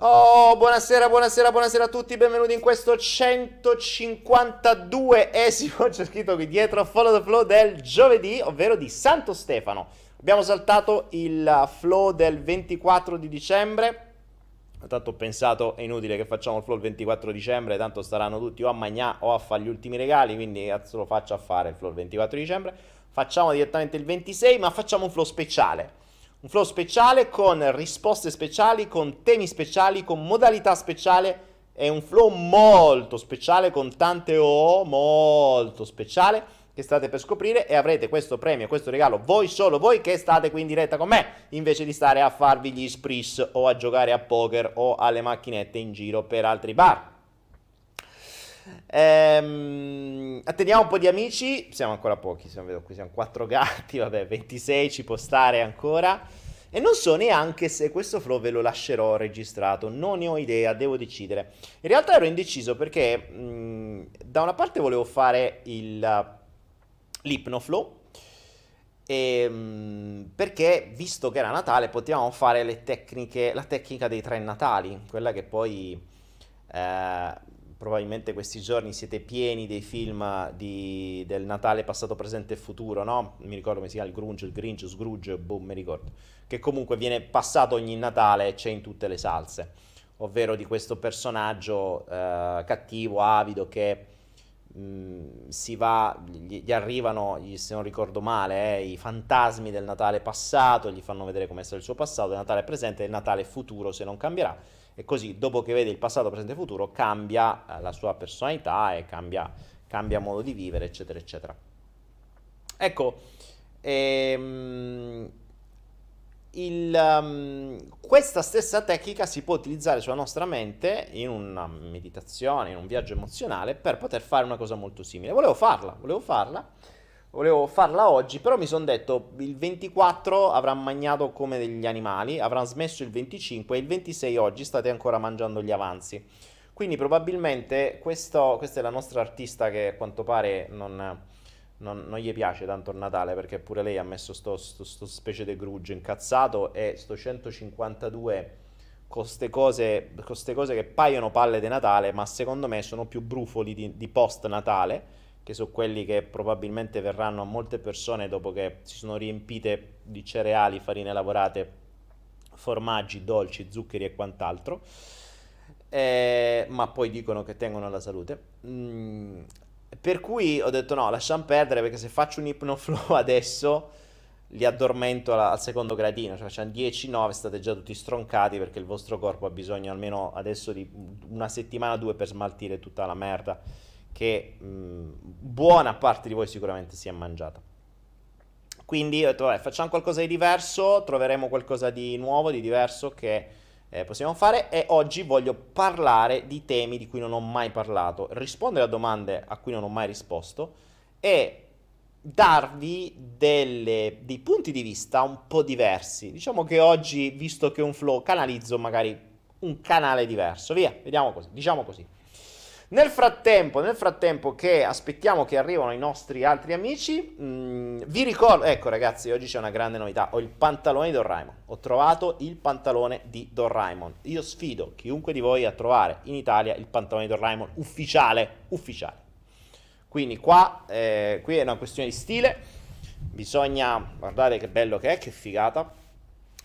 Oh, buonasera, buonasera, buonasera a tutti, benvenuti in questo 152esimo, c'è scritto qui dietro, Follow the Flow del giovedì, ovvero di Santo Stefano. Abbiamo saltato il flow del 24 di dicembre, Tanto ho pensato è inutile che facciamo il flow il 24 dicembre, tanto staranno tutti o a Magnà o a fare gli ultimi regali, quindi cazzo lo faccio a fare il flow il 24 dicembre. Facciamo direttamente il 26, ma facciamo un flow speciale. Un flow speciale con risposte speciali, con temi speciali, con modalità speciale. È un flow molto speciale con tante O, molto speciale che state per scoprire e avrete questo premio, questo regalo voi solo voi che state qui in diretta con me, invece di stare a farvi gli spris o a giocare a poker o alle macchinette in giro per altri bar. Ehm, attendiamo un po' di amici, siamo ancora pochi, siamo, vedo, qui siamo quattro gatti, vabbè 26 ci può stare ancora. E non so neanche se questo flow ve lo lascerò registrato, non ne ho idea, devo decidere. In realtà ero indeciso perché mh, da una parte volevo fare il l'Hypnoflow. E, ehm, perché visto che era Natale potevamo fare le tecniche, la tecnica dei tre Natali, quella che poi eh, probabilmente questi giorni siete pieni dei film di, del Natale passato, presente e futuro, no? Mi ricordo come si chiama il Grunge, il Grinch, Scrooge, boom, mi ricordo. Che comunque viene passato ogni Natale c'è in tutte le salse, ovvero di questo personaggio eh, cattivo, avido che Mm, si va, gli, gli arrivano, gli, se non ricordo male, eh, i fantasmi del Natale passato, gli fanno vedere come è stato il suo passato, il Natale presente e il Natale futuro se non cambierà. E così, dopo che vede il passato, presente e futuro, cambia eh, la sua personalità e cambia, cambia modo di vivere, eccetera, eccetera. Ecco, ehm, il, um, questa stessa tecnica si può utilizzare sulla nostra mente in una meditazione, in un viaggio emozionale per poter fare una cosa molto simile. Volevo farla, volevo farla, volevo farla oggi, però mi sono detto il 24 avrà mangiato come degli animali, avrà smesso il 25 e il 26 oggi state ancora mangiando gli avanzi. Quindi probabilmente questo, questa è la nostra artista che a quanto pare non non, non, gli piace tanto il Natale perché pure lei ha messo sto, sto, sto specie di grugge incazzato e sto 152 con queste cose, cose, che paiono palle di Natale ma secondo me sono più brufoli di, di post Natale che sono quelli che probabilmente verranno a molte persone dopo che si sono riempite di cereali, farine lavorate, formaggi, dolci, zuccheri e quant'altro. Eh, ma poi dicono che tengono alla salute. Mm, per cui ho detto no, lasciamo perdere perché se faccio un ipnoflow adesso li addormento al secondo gradino, cioè facciamo 10-9, state già tutti stroncati perché il vostro corpo ha bisogno almeno adesso di una settimana o due per smaltire tutta la merda che mh, buona parte di voi sicuramente si è mangiata. Quindi ho detto, vabbè, facciamo qualcosa di diverso, troveremo qualcosa di nuovo, di diverso che eh, possiamo fare e oggi voglio parlare di temi di cui non ho mai parlato, rispondere a domande a cui non ho mai risposto e darvi delle, dei punti di vista un po' diversi. Diciamo che oggi, visto che è un flow, canalizzo magari un canale diverso. Via, vediamo così, diciamo così. Nel frattempo, nel frattempo che aspettiamo che arrivino i nostri altri amici, mh, mm, vi ricordo, ecco ragazzi, oggi c'è una grande novità, ho il pantalone di Doraemon, ho trovato il pantalone di Doraemon. Io sfido chiunque di voi a trovare in Italia il pantalone di Doraemon ufficiale, ufficiale. Quindi qua, eh, qui è una questione di stile, bisogna, guardate che bello che è, che figata,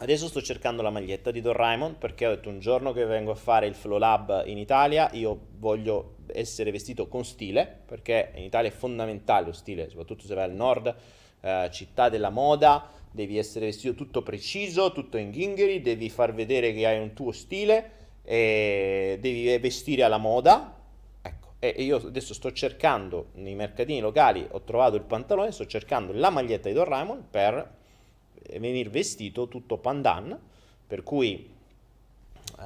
Adesso sto cercando la maglietta di Doraemon perché ho detto un giorno che vengo a fare il Flow Lab in Italia io voglio essere vestito con stile perché in Italia è fondamentale lo stile, soprattutto se vai al nord, eh, città della moda, devi essere vestito tutto preciso, tutto in ghingheri, devi far vedere che hai un tuo stile e devi vestire alla moda. Ecco, e io adesso sto cercando nei mercatini locali, ho trovato il pantalone, sto cercando la maglietta di Doraemon per venire vestito tutto pandan, per cui uh,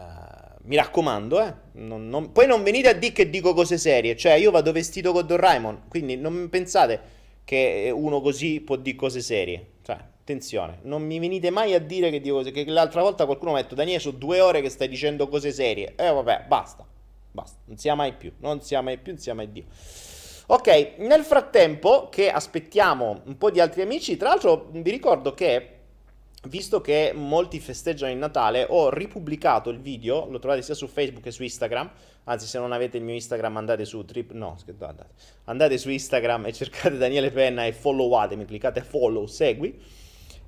mi raccomando, eh, non, non, poi non venite a dire che dico cose serie, cioè io vado vestito con Doraemon, quindi non pensate che uno così può dire cose serie, cioè attenzione, non mi venite mai a dire che dico cose, che l'altra volta qualcuno mi ha detto Daniele sono due ore che stai dicendo cose serie, e eh, vabbè, basta, basta, non sia mai più, non sia mai più, non sia mai Dio. Ok, nel frattempo che aspettiamo un po' di altri amici, tra l'altro vi ricordo che visto che molti festeggiano il Natale, ho ripubblicato il video, lo trovate sia su Facebook che su Instagram, anzi se non avete il mio Instagram andate su trip, no, andate, andate su Instagram e cercate Daniele Penna e followatemi, cliccate follow, segui,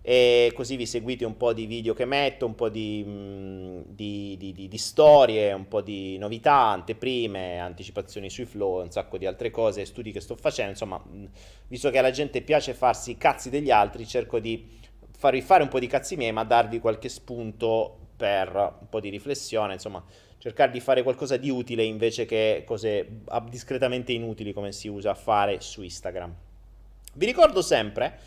e così vi seguite un po' di video che metto, un po' di, mm, di, di, di, storie, un po' di novità, anteprime, anticipazioni sui flow, un sacco di altre cose, studi che sto facendo, insomma, mm, visto che alla gente piace farsi i cazzi degli altri, cerco di farvi fare un po' di cazzi miei, ma darvi qualche spunto per un po' di riflessione, insomma, cercare di fare qualcosa di utile invece che cose discretamente inutili come si usa a fare su Instagram. Vi ricordo sempre,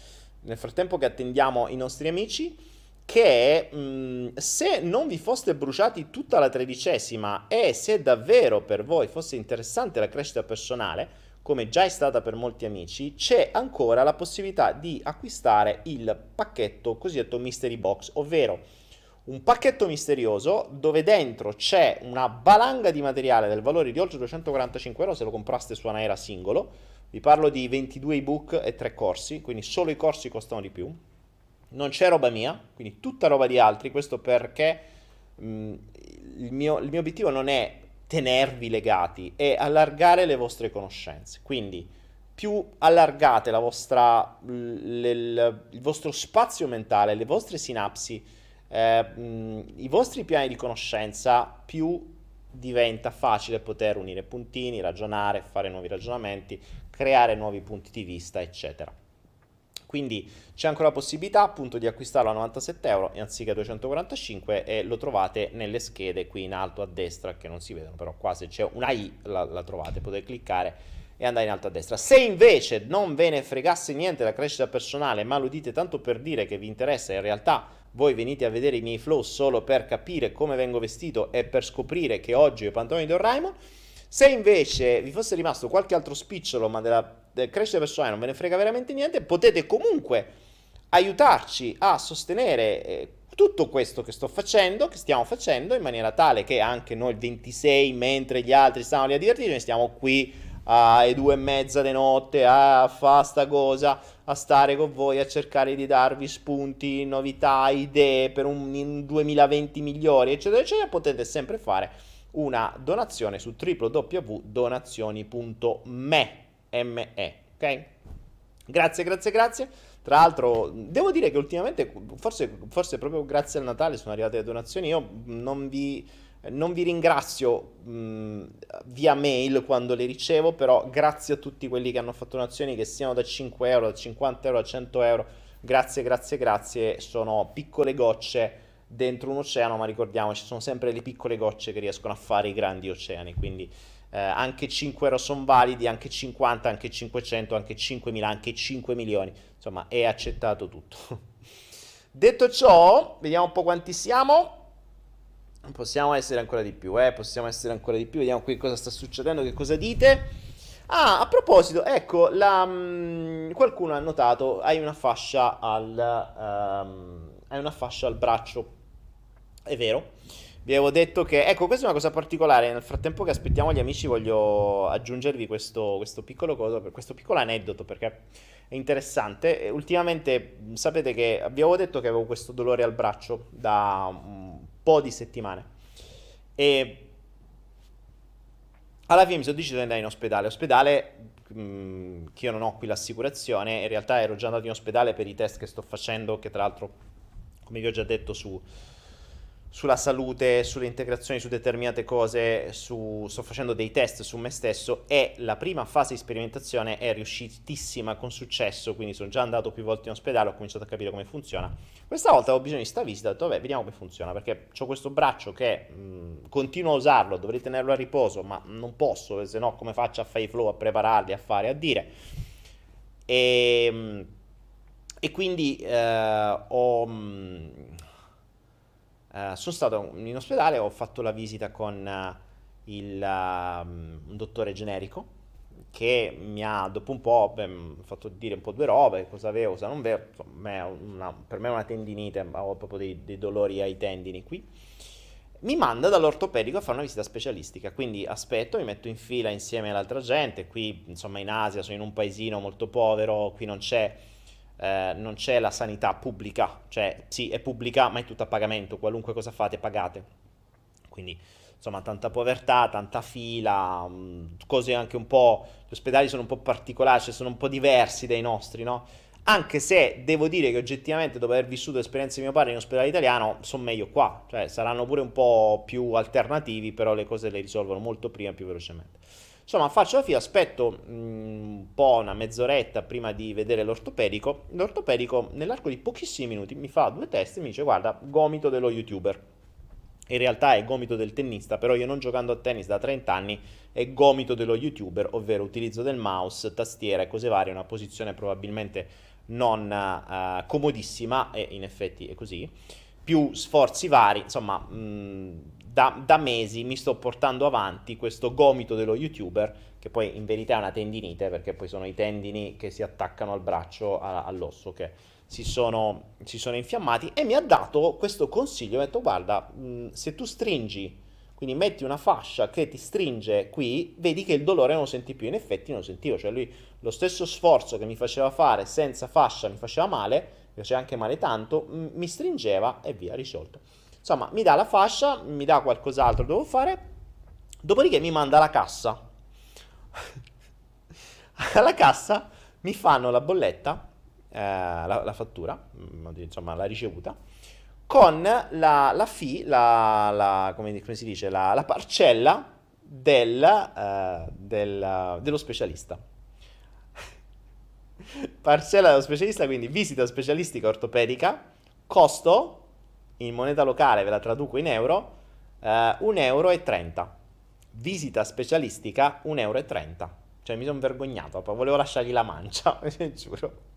nel frattempo che attendiamo i nostri amici, che mh, se non vi foste bruciati tutta la tredicesima e se davvero per voi fosse interessante la crescita personale, come già è stata per molti amici, c'è ancora la possibilità di acquistare il pacchetto cosiddetto Mystery Box, ovvero un pacchetto misterioso dove dentro c'è una valanga di materiale del valore di oltre 245 euro se lo compraste su Anaera singolo. Vi parlo di 22 ebook e 3 corsi, quindi solo i corsi costano di più. Non c'è roba mia, quindi tutta roba di altri, questo perché mh, il, mio, il mio obiettivo non è tenervi legati e allargare le vostre conoscenze. Quindi più allargate la vostra, l, l, il vostro spazio mentale, le vostre sinapsi, eh, mh, i vostri piani di conoscenza, più diventa facile poter unire puntini, ragionare, fare nuovi ragionamenti, creare nuovi punti di vista, eccetera. Quindi c'è ancora la possibilità appunto di acquistarlo a 97 euro anziché 245 e lo trovate nelle schede qui in alto a destra che non si vedono però qua se c'è una i la, la trovate potete cliccare e andare in alto a destra se invece non ve ne fregasse niente la crescita personale ma lo dite tanto per dire che vi interessa in realtà voi venite a vedere i miei flow solo per capire come vengo vestito e per scoprire che oggi ho i pantaloni di Doraemon se invece vi fosse rimasto qualche altro spicciolo ma della del crescita personale non ve ne frega veramente niente, potete comunque aiutarci a sostenere eh, tutto questo che sto facendo, che stiamo facendo, in maniera tale che anche noi il 26, mentre gli altri stanno lì a divertirci, noi stiamo qui alle due e mezza di notte a fare sta cosa, a stare con voi, a cercare di darvi spunti, novità, idee per un 2020 migliori, eccetera, eccetera, potete sempre fare una donazione su www.donazioni.me ME, ok? Grazie, grazie, grazie. Tra l'altro, devo dire che ultimamente, forse, forse proprio grazie al Natale sono arrivate le donazioni. Io non vi, non vi ringrazio mh, via mail quando le ricevo, però grazie a tutti quelli che hanno fatto donazioni, che siano da 5 euro, da 50 euro, a 100 euro. Grazie, grazie, grazie. Sono piccole gocce dentro un oceano, ma ricordiamoci, sono sempre le piccole gocce che riescono a fare i grandi oceani. Quindi eh, anche 5 euro sono validi, anche 50, anche 500, anche 5.000, anche 5 milioni, insomma è accettato tutto. Detto ciò, vediamo un po' quanti siamo. Possiamo essere ancora di più, eh? possiamo essere ancora di più, vediamo qui cosa sta succedendo, che cosa dite. Ah, a proposito, ecco, la, um, qualcuno ha notato, hai una fascia al, um, hai una fascia al braccio, è vero? Vi avevo detto che, ecco, questa è una cosa particolare. Nel frattempo che aspettiamo gli amici, voglio aggiungervi questo, questo piccolo cosa, questo piccolo aneddoto perché è interessante. Ultimamente sapete che vi avevo detto che avevo questo dolore al braccio da un po' di settimane. E alla fine mi sono deciso di andare in ospedale. Ospedale che io non ho qui l'assicurazione, in realtà ero già andato in ospedale per i test che sto facendo, che tra l'altro, come vi ho già detto su sulla salute, sulle integrazioni, su determinate cose, su, sto facendo dei test su me stesso e la prima fase di sperimentazione è riuscitissima con successo, quindi sono già andato più volte in ospedale, ho cominciato a capire come funziona. Questa volta ho bisogno di sta visita, ho detto vabbè vediamo come funziona, perché ho questo braccio che mh, continuo a usarlo, dovrei tenerlo a riposo, ma non posso, se no come faccio a fare i flow, a prepararli, a fare, a dire. E, e quindi eh, ho... Mh, Uh, sono stato in ospedale, ho fatto la visita con uh, il, uh, un dottore generico che mi ha dopo un po' beh, fatto dire un po' due robe, cosa avevo, cosa non avevo, insomma, una, per me è una tendinite, ho proprio dei, dei dolori ai tendini qui. Mi manda dall'ortopedico a fare una visita specialistica, quindi aspetto, mi metto in fila insieme all'altra gente, qui insomma in Asia sono in un paesino molto povero, qui non c'è eh, non c'è la sanità pubblica, cioè sì è pubblica ma è tutta a pagamento, qualunque cosa fate pagate. Quindi insomma tanta povertà, tanta fila, mm, cose anche un po', gli ospedali sono un po' particolari, cioè sono un po' diversi dai nostri, no? Anche se devo dire che oggettivamente dopo aver vissuto esperienze di mio padre in ospedale italiano sono meglio qua, cioè saranno pure un po' più alternativi, però le cose le risolvono molto prima e più velocemente. Insomma, faccio la fila, aspetto mm, un po' una mezz'oretta prima di vedere l'ortopedico. L'ortopedico nell'arco di pochissimi minuti mi fa due test e mi dice guarda, gomito dello youtuber in realtà è gomito del tennista, però io non giocando a tennis da 30 anni è gomito dello youtuber, ovvero utilizzo del mouse, tastiera e cose varie, una posizione probabilmente non uh, comodissima, e in effetti è così, più sforzi vari, insomma, mh, da, da, mesi mi sto portando avanti questo gomito dello youtuber, che poi in verità è una tendinite, perché poi sono i tendini che si attaccano al braccio, a, all'osso, che si sono, si sono, infiammati e mi ha dato questo consiglio, mi ha detto guarda, mh, se tu stringi, quindi metti una fascia che ti stringe qui, vedi che il dolore non lo senti più, in effetti non lo sentivo, cioè lui lo stesso sforzo che mi faceva fare senza fascia mi faceva male, mi faceva anche male tanto, mh, mi stringeva e via, risolto. Insomma, mi dà la fascia, mi dà qualcos'altro devo fare, dopodiché mi manda la cassa. Alla cassa mi fanno la bolletta eh, la, la, fattura, mm, insomma la ricevuta, con la, la fee, la, la come, come, si dice, la, la parcella del, eh, del, dello specialista. parcella dello specialista, quindi visita specialistica ortopedica, costo in moneta locale, ve la traduco in euro, eh, 1,30 euro. Visita specialistica 1,30 euro. Cioè, mi sono vergognato, volevo lasciargli la mancia, giuro.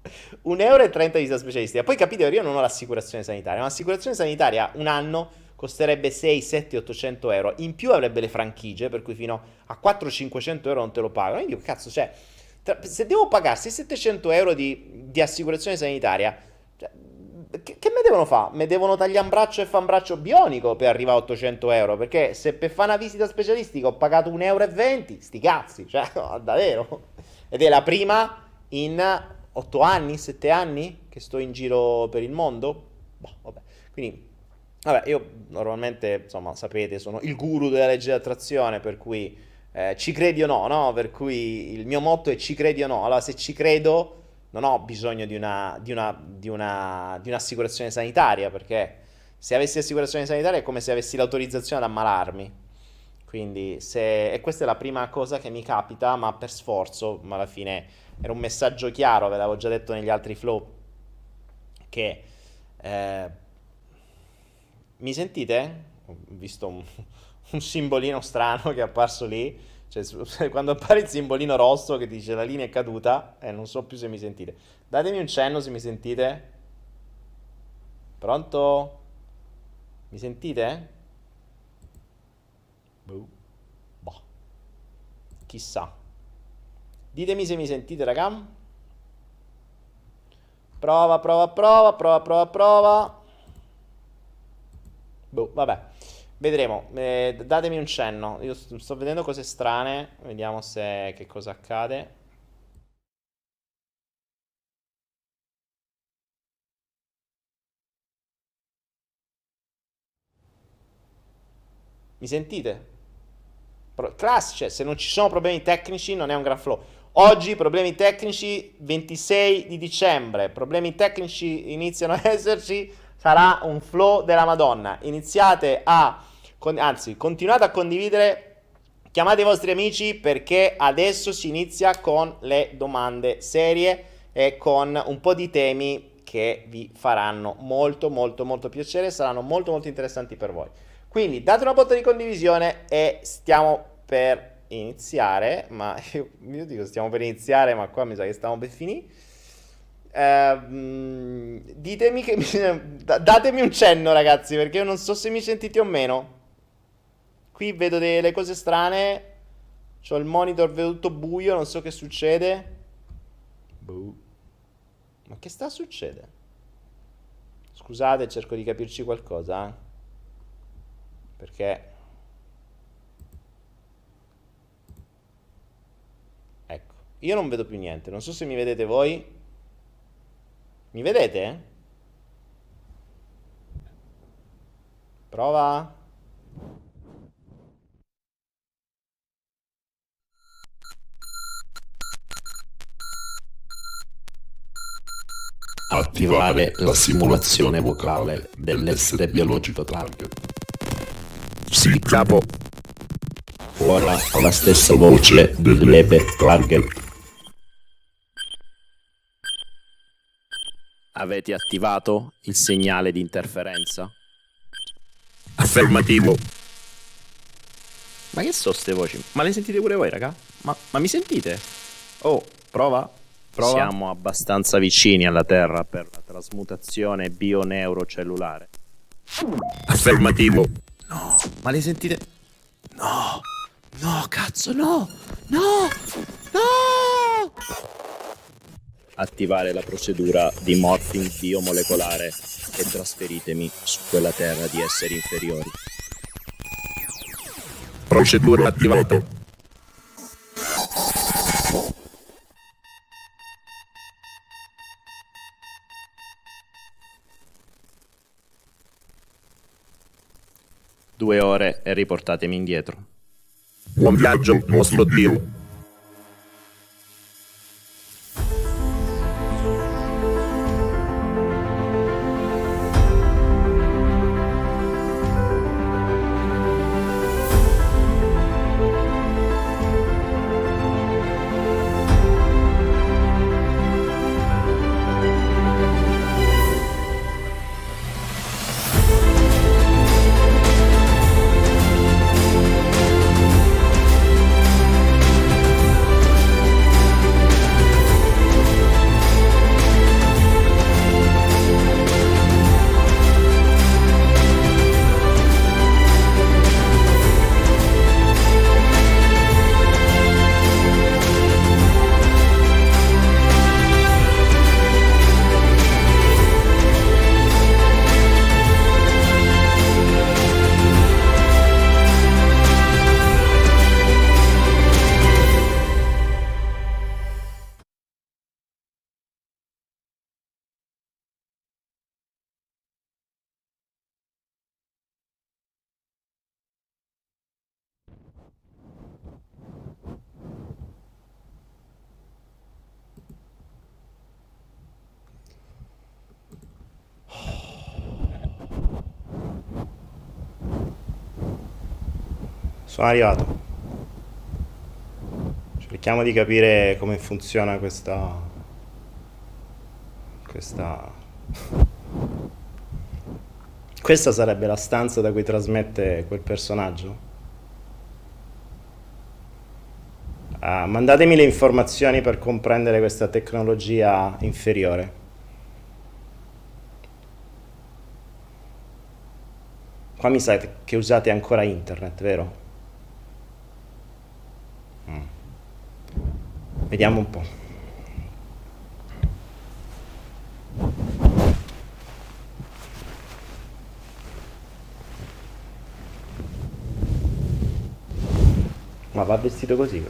1,30 euro di visa specialistica. Poi capite, io non ho l'assicurazione sanitaria, ma l'assicurazione sanitaria un anno costerebbe 6, 7, 800 euro. In più avrebbe le franchigie, per cui fino a 400-500 euro non te lo pagano. Dico, cazzo, cioè, se devo pagarsi 700 euro di, di assicurazione sanitaria, che, che me devono fare? Me devono tagliare un braccio e fare un braccio bionico per arrivare a 800 euro? Perché se per fare una visita specialistica ho pagato 1,20 euro, sti cazzi, cioè, no, davvero. Ed è la prima in 8 anni, 7 anni che sto in giro per il mondo. Boh, vabbè. Quindi, vabbè, io normalmente, insomma, sapete, sono il guru della legge di attrazione, per cui eh, ci credi o no, no? Per cui il mio motto è ci credi o no. Allora, se ci credo non ho bisogno di, una, di, una, di, una, di un'assicurazione sanitaria, perché se avessi l'assicurazione sanitaria è come se avessi l'autorizzazione ad ammalarmi. Quindi, se, e questa è la prima cosa che mi capita, ma per sforzo, ma alla fine era un messaggio chiaro, ve l'avevo già detto negli altri flow, che eh, mi sentite? Ho visto un, un simbolino strano che è apparso lì cioè, quando appare il simbolino rosso che dice la linea è caduta, eh, non so più se mi sentite. Datemi un cenno se mi sentite. Pronto? Mi sentite? Boh. Boh. Chissà. Ditemi se mi sentite, raga. Prova, prova, prova, prova, prova, prova. Boh, vabbè. Vedremo, eh, datemi un cenno. Io sto, vedendo cose strane. Vediamo se che cosa accade. Mi sentite? Pro- class, cioè, se non ci sono problemi tecnici non è un gran flow. Oggi problemi tecnici 26 di dicembre, problemi tecnici iniziano a esserci sarà un flow della Madonna. Iniziate a, con, anzi, continuate a condividere, chiamate i vostri amici perché adesso si inizia con le domande serie e con un po' di temi che vi faranno molto molto molto piacere, saranno molto molto interessanti per voi. Quindi date una botta di condivisione e stiamo per iniziare, ma io, dico stiamo per iniziare, ma qua mi sa che stiamo per finire. Uh, ditemi che mi, datemi un cenno, ragazzi, perché io non so se mi sentite o meno. Qui vedo delle cose strane. Ho il monitor vedo tutto buio, non so che succede. Boh. Ma che sta succedendo? Scusate, cerco di capirci qualcosa. Eh? Perché Ecco, io non vedo più niente, non so se mi vedete voi. Mi vedete? Prova. Attivare la simulazione vocale dell'essere biologico target. Sì, capo. Ora ho la stessa voce dell'Epe target. Avete attivato il segnale di interferenza? Affermativo. Ma che so ste voci? Ma le sentite pure voi, raga? Ma, ma mi sentite? Oh, prova. Prova. Siamo abbastanza vicini alla Terra per la trasmutazione bioneurocellulare. Affermativo. No, ma le sentite? No, no, cazzo, no, no, no! Attivare la procedura di morphing biomolecolare e trasferitemi su quella terra di esseri inferiori. Procedura attivata. Due ore e riportatemi indietro. Buon viaggio, vostro Dio. Sono arrivato. Cerchiamo di capire come funziona questa... Questa... Questa sarebbe la stanza da cui trasmette quel personaggio? Ah, mandatemi le informazioni per comprendere questa tecnologia inferiore. Qua mi sa che usate ancora internet, vero? Vediamo un po'. Ma va vestito così?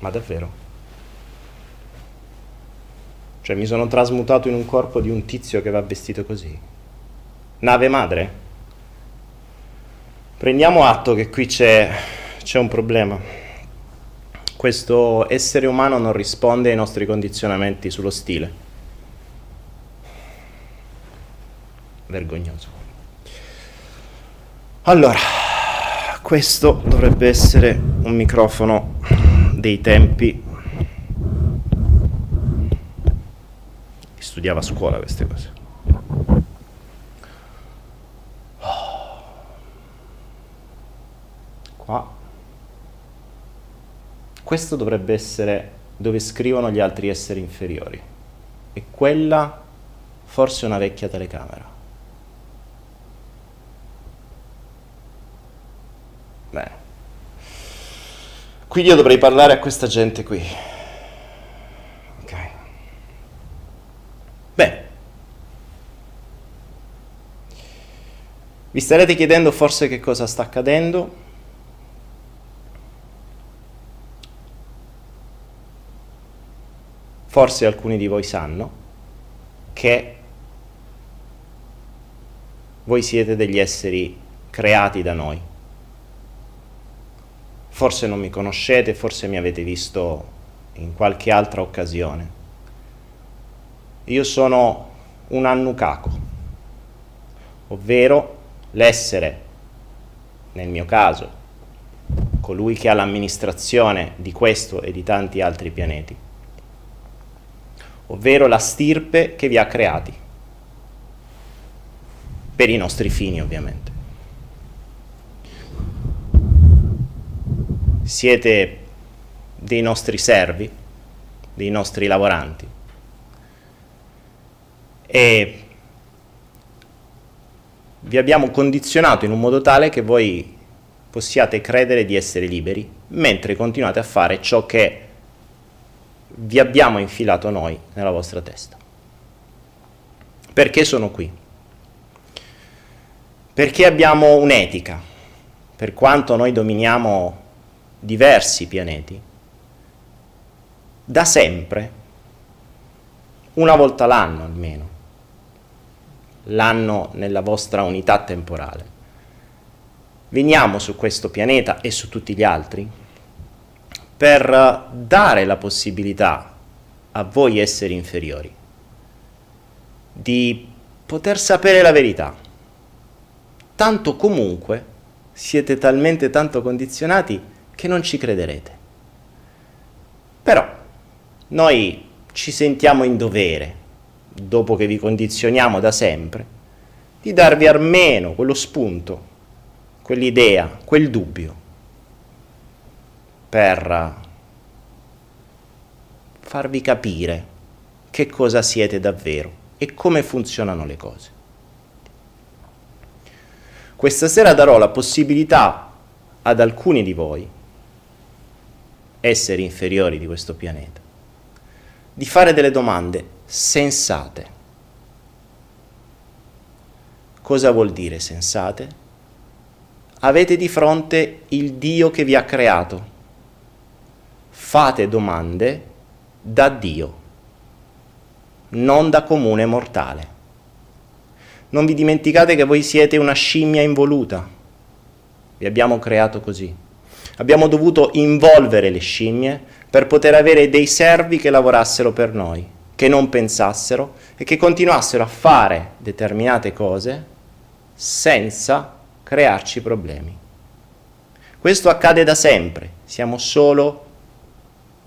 Ma davvero? Cioè mi sono trasmutato in un corpo di un tizio che va vestito così. Nave madre? Prendiamo atto che qui c'è, c'è un problema. Questo essere umano non risponde ai nostri condizionamenti sullo stile. Vergognoso. Allora, questo dovrebbe essere un microfono dei tempi studiava a scuola queste cose. Qua. Questo dovrebbe essere dove scrivono gli altri esseri inferiori. E quella forse una vecchia telecamera. Bene. Quindi io dovrei parlare a questa gente qui. Ok. Beh, vi starete chiedendo forse che cosa sta accadendo? Forse alcuni di voi sanno che voi siete degli esseri creati da noi. Forse non mi conoscete, forse mi avete visto in qualche altra occasione. Io sono un Annukako, ovvero l'essere, nel mio caso, colui che ha l'amministrazione di questo e di tanti altri pianeti, ovvero la stirpe che vi ha creati, per i nostri fini ovviamente. Siete dei nostri servi, dei nostri lavoranti e vi abbiamo condizionato in un modo tale che voi possiate credere di essere liberi mentre continuate a fare ciò che vi abbiamo infilato noi nella vostra testa. Perché sono qui? Perché abbiamo un'etica, per quanto noi dominiamo diversi pianeti, da sempre, una volta l'anno almeno, l'anno nella vostra unità temporale, veniamo su questo pianeta e su tutti gli altri per dare la possibilità a voi esseri inferiori di poter sapere la verità. Tanto comunque siete talmente tanto condizionati che non ci crederete. Però noi ci sentiamo in dovere, dopo che vi condizioniamo da sempre, di darvi almeno quello spunto, quell'idea, quel dubbio per farvi capire che cosa siete davvero e come funzionano le cose. Questa sera darò la possibilità ad alcuni di voi, esseri inferiori di questo pianeta, di fare delle domande sensate. Cosa vuol dire sensate? Avete di fronte il Dio che vi ha creato fate domande da Dio, non da comune mortale. Non vi dimenticate che voi siete una scimmia involuta. Vi abbiamo creato così. Abbiamo dovuto involvere le scimmie per poter avere dei servi che lavorassero per noi, che non pensassero e che continuassero a fare determinate cose senza crearci problemi. Questo accade da sempre, siamo solo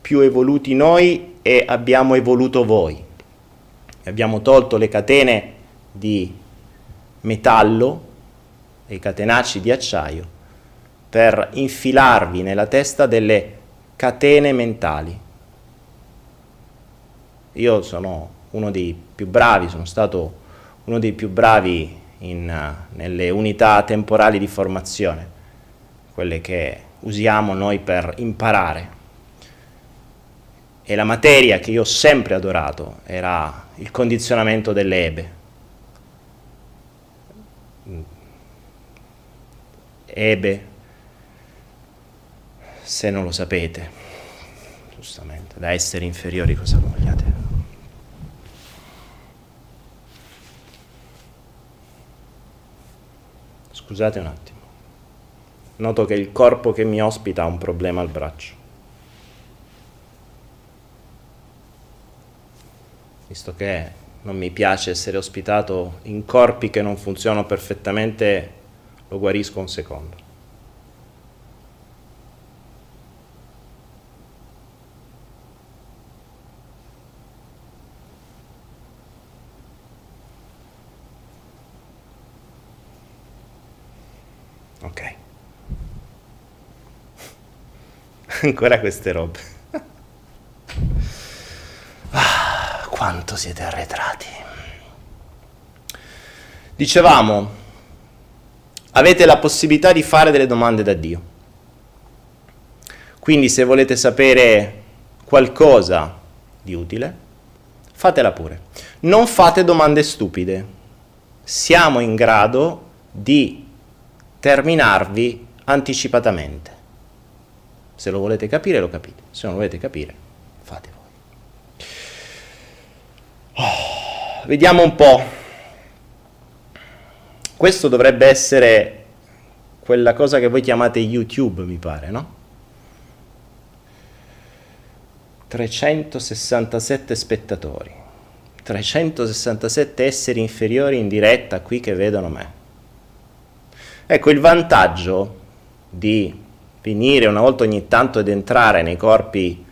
più evoluti noi e abbiamo evoluto voi. Abbiamo tolto le catene di metallo e i catenacci di acciaio per infilarvi nella testa delle catene mentali. Io sono uno dei più bravi, sono stato uno dei più bravi in, nelle unità temporali di formazione, quelle che usiamo noi per imparare e la materia che io ho sempre adorato era il condizionamento delle ebe. Ebe, se non lo sapete, giustamente, da esseri inferiori cosa vogliate? Scusate un attimo. Noto che il corpo che mi ospita ha un problema al braccio. Visto che non mi piace essere ospitato in corpi che non funzionano perfettamente, lo guarisco un secondo. Ok. Ancora queste robe. quanto siete arretrati. Dicevamo, avete la possibilità di fare delle domande da Dio. Quindi se volete sapere qualcosa di utile, fatela pure. Non fate domande stupide. Siamo in grado di terminarvi anticipatamente. Se lo volete capire, lo capite. Se non lo volete capire, fate voi. Vediamo un po'. Questo dovrebbe essere quella cosa che voi chiamate YouTube, mi pare, no? 367 spettatori, 367 esseri inferiori in diretta qui che vedono me. Ecco, il vantaggio di venire una volta ogni tanto ed entrare nei corpi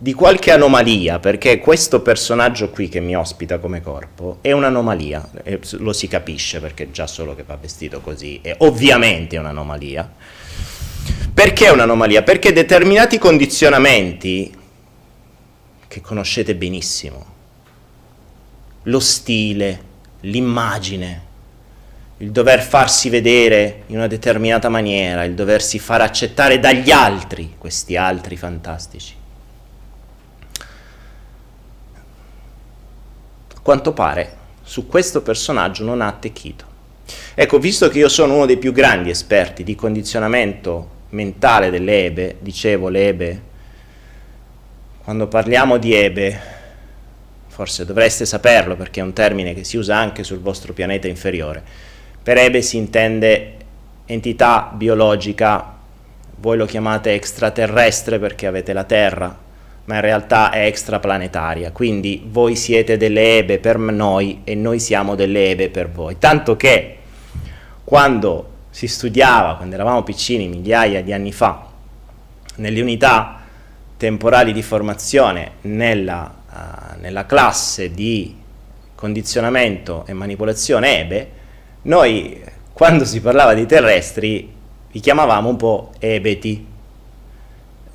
di qualche anomalia, perché questo personaggio qui che mi ospita come corpo è un'anomalia, e lo si capisce perché già solo che va vestito così è ovviamente un'anomalia. Perché è un'anomalia? Perché determinati condizionamenti che conoscete benissimo, lo stile, l'immagine, il dover farsi vedere in una determinata maniera, il doversi far accettare dagli altri, questi altri fantastici. Quanto pare su questo personaggio non ha attecchito. Ecco, visto che io sono uno dei più grandi esperti di condizionamento mentale delle Ebe, dicevo le Ebe quando parliamo di Ebe, forse dovreste saperlo perché è un termine che si usa anche sul vostro pianeta inferiore, per Ebe si intende entità biologica, voi lo chiamate extraterrestre perché avete la Terra, ma in realtà è extraplanetaria, quindi voi siete delle Ebe per noi e noi siamo delle Ebe per voi. Tanto che quando si studiava, quando eravamo piccini, migliaia di anni fa, nelle unità temporali di formazione nella, uh, nella classe di condizionamento e manipolazione EBE, noi quando si parlava di terrestri vi chiamavamo un po' ebeti.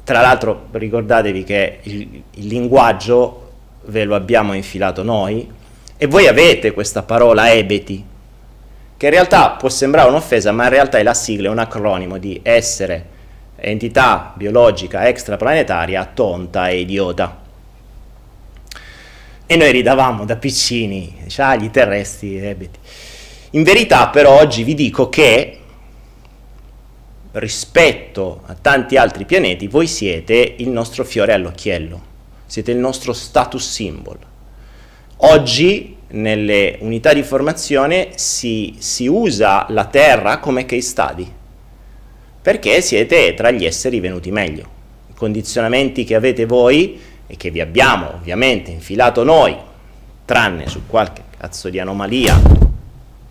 Tra l'altro ricordatevi che il, il linguaggio ve lo abbiamo infilato noi e voi avete questa parola ebeti, che in realtà può sembrare un'offesa, ma in realtà è la sigla, è un acronimo di essere entità biologica extraplanetaria tonta e idiota. E noi ridavamo da piccini, ah, gli terrestri ebeti. In verità però oggi vi dico che rispetto a tanti altri pianeti voi siete il nostro fiore all'occhiello, siete il nostro status symbol. Oggi nelle unità di formazione si, si usa la Terra come case study perché siete tra gli esseri venuti meglio. I condizionamenti che avete voi e che vi abbiamo ovviamente infilato noi, tranne su qualche cazzo di anomalia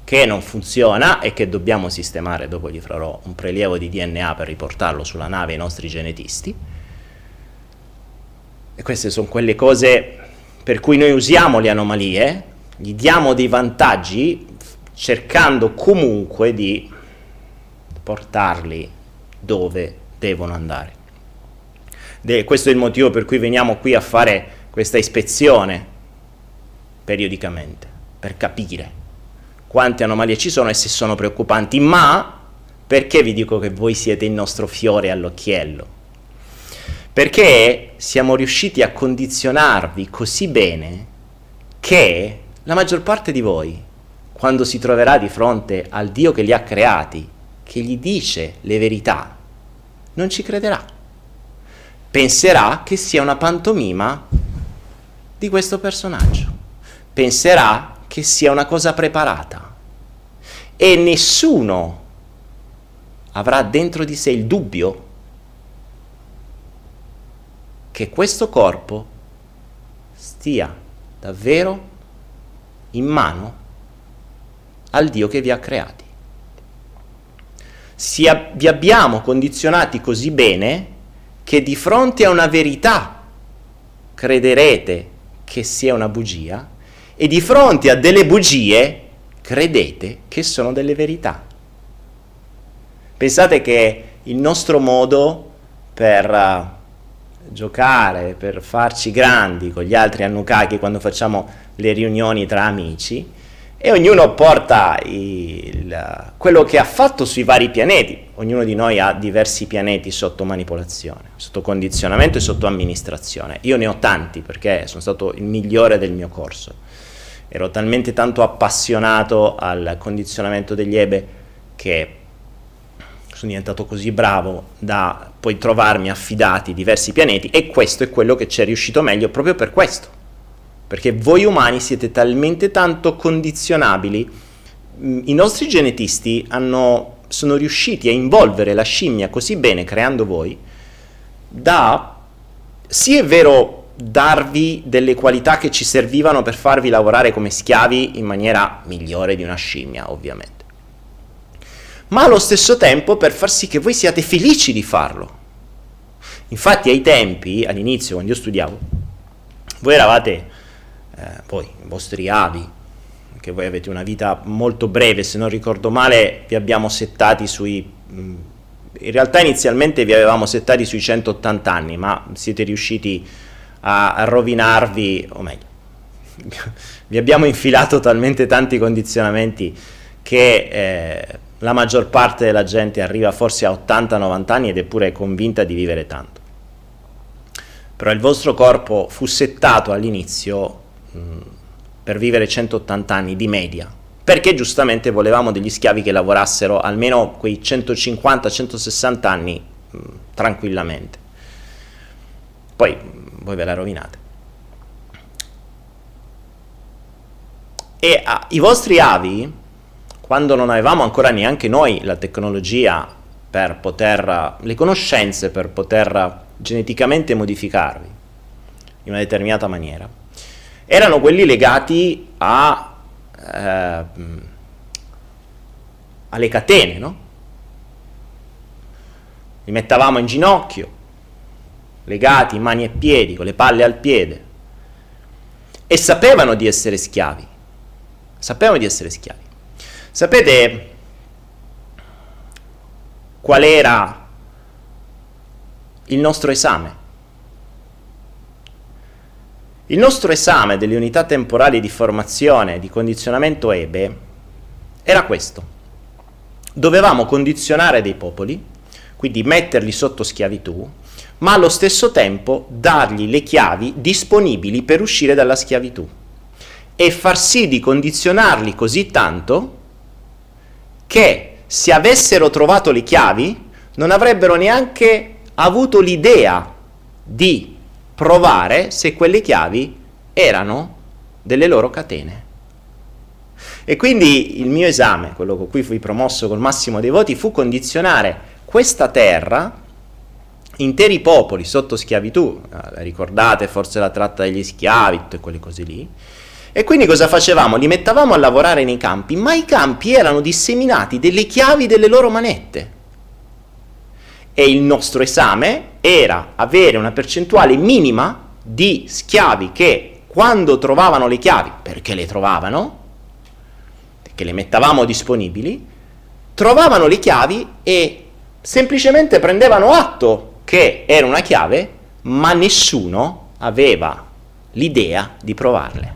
che non funziona e che dobbiamo sistemare, dopo gli farò un prelievo di DNA per riportarlo sulla nave ai nostri genetisti. E queste sono quelle cose per cui noi usiamo le anomalie, gli diamo dei vantaggi cercando comunque di portarli dove devono andare. De, questo è il motivo per cui veniamo qui a fare questa ispezione periodicamente, per capire quante anomalie ci sono e se sono preoccupanti, ma perché vi dico che voi siete il nostro fiore all'occhiello? Perché siamo riusciti a condizionarvi così bene che la maggior parte di voi, quando si troverà di fronte al Dio che li ha creati, che gli dice le verità, non ci crederà. Penserà che sia una pantomima di questo personaggio. Penserà che sia una cosa preparata. E nessuno avrà dentro di sé il dubbio che questo corpo stia davvero in mano al Dio che vi ha creati si, vi abbiamo condizionati così bene che di fronte a una verità crederete che sia una bugia e di fronte a delle bugie credete che sono delle verità. Pensate che il nostro modo per uh, giocare, per farci grandi con gli altri Anunnaki quando facciamo le riunioni tra amici, e ognuno porta il, quello che ha fatto sui vari pianeti. Ognuno di noi ha diversi pianeti sotto manipolazione, sotto condizionamento e sotto amministrazione. Io ne ho tanti perché sono stato il migliore del mio corso. Ero talmente tanto appassionato al condizionamento degli Ebe che sono diventato così bravo da poi trovarmi affidati diversi pianeti e questo è quello che ci è riuscito meglio proprio per questo perché voi umani siete talmente tanto condizionabili. Mm, I nostri genetisti hanno, sono riusciti a involvere la scimmia così bene creando voi da, sì è vero, darvi delle qualità che ci servivano per farvi lavorare come schiavi in maniera migliore di una scimmia, ovviamente, ma allo stesso tempo per far sì che voi siate felici di farlo. Infatti ai tempi, all'inizio, quando io studiavo, voi eravate, eh, voi, i vostri avi, che voi avete una vita molto breve, se non ricordo male, vi abbiamo settati sui... mh, in realtà inizialmente vi avevamo settati sui 180 anni, ma siete riusciti a, rovinarvi, o meglio, vi abbiamo infilato talmente tanti condizionamenti che eh, la maggior parte della gente arriva forse a 80-90 anni ed è pure convinta di vivere tanto. Però il vostro corpo fu settato all'inizio mh, per vivere 180 anni di media, perché giustamente volevamo degli schiavi che lavorassero almeno quei 150-160 anni mh, tranquillamente. Poi voi ve la rovinate. E ah, i vostri avi, quando non avevamo ancora neanche noi la tecnologia per poter, le conoscenze per poter geneticamente modificarvi in una determinata maniera, erano quelli legati a, eh, alle catene, no? Li mettavamo in ginocchio, legati mani e piedi, con le palle al piede, e sapevano di essere schiavi, sapevano di essere schiavi. Sapete qual era il nostro esame? Il nostro esame delle unità temporali di formazione di condizionamento EBE era questo. Dovevamo condizionare dei popoli, quindi metterli sotto schiavitù, ma allo stesso tempo dargli le chiavi disponibili per uscire dalla schiavitù e far sì di condizionarli così tanto che se avessero trovato le chiavi non avrebbero neanche avuto l'idea di provare se quelle chiavi erano delle loro catene. E quindi il mio esame, quello con cui fui promosso col massimo dei voti, fu condizionare questa terra, interi popoli sotto schiavitù, eh, ricordate forse la tratta degli schiavi, tutte quelle cose lì, e quindi cosa facevamo? Li mettavamo a lavorare nei campi, ma i campi erano disseminati delle chiavi delle loro manette. E il nostro esame era avere una percentuale minima di schiavi che quando trovavano le chiavi, perché le trovavano, perché le mettavamo disponibili, trovavano le chiavi e semplicemente prendevano atto che era una chiave, ma nessuno aveva l'idea di provarle.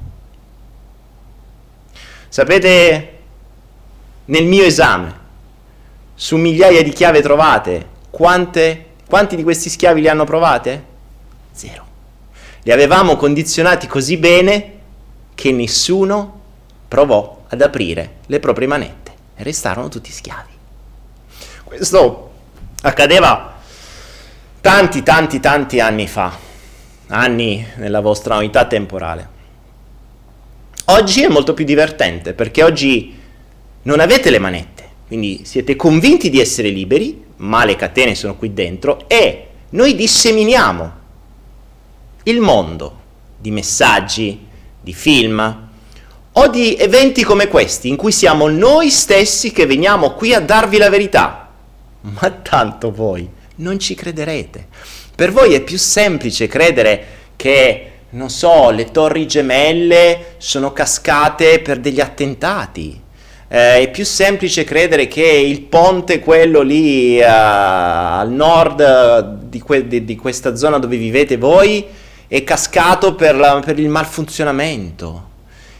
Sapete, nel mio esame, su migliaia di chiavi trovate, quante, quanti di questi schiavi li hanno provate? Zero. Li avevamo condizionati così bene che nessuno provò ad aprire le proprie manette restarono tutti schiavi. Questo accadeva tanti, tanti, tanti anni fa, anni nella vostra unità temporale. Oggi è molto più divertente perché oggi non avete le manette, quindi siete convinti di essere liberi, ma le catene sono qui dentro e noi disseminiamo il mondo di messaggi, di film o di eventi come questi in cui siamo noi stessi che veniamo qui a darvi la verità. Ma tanto voi non ci crederete. Per voi è più semplice credere che non so, le torri gemelle sono cascate per degli attentati. Eh, è più semplice credere che il ponte, quello lì uh, al nord di, que- di, di, questa zona dove vivete voi, è cascato per, la, per il malfunzionamento.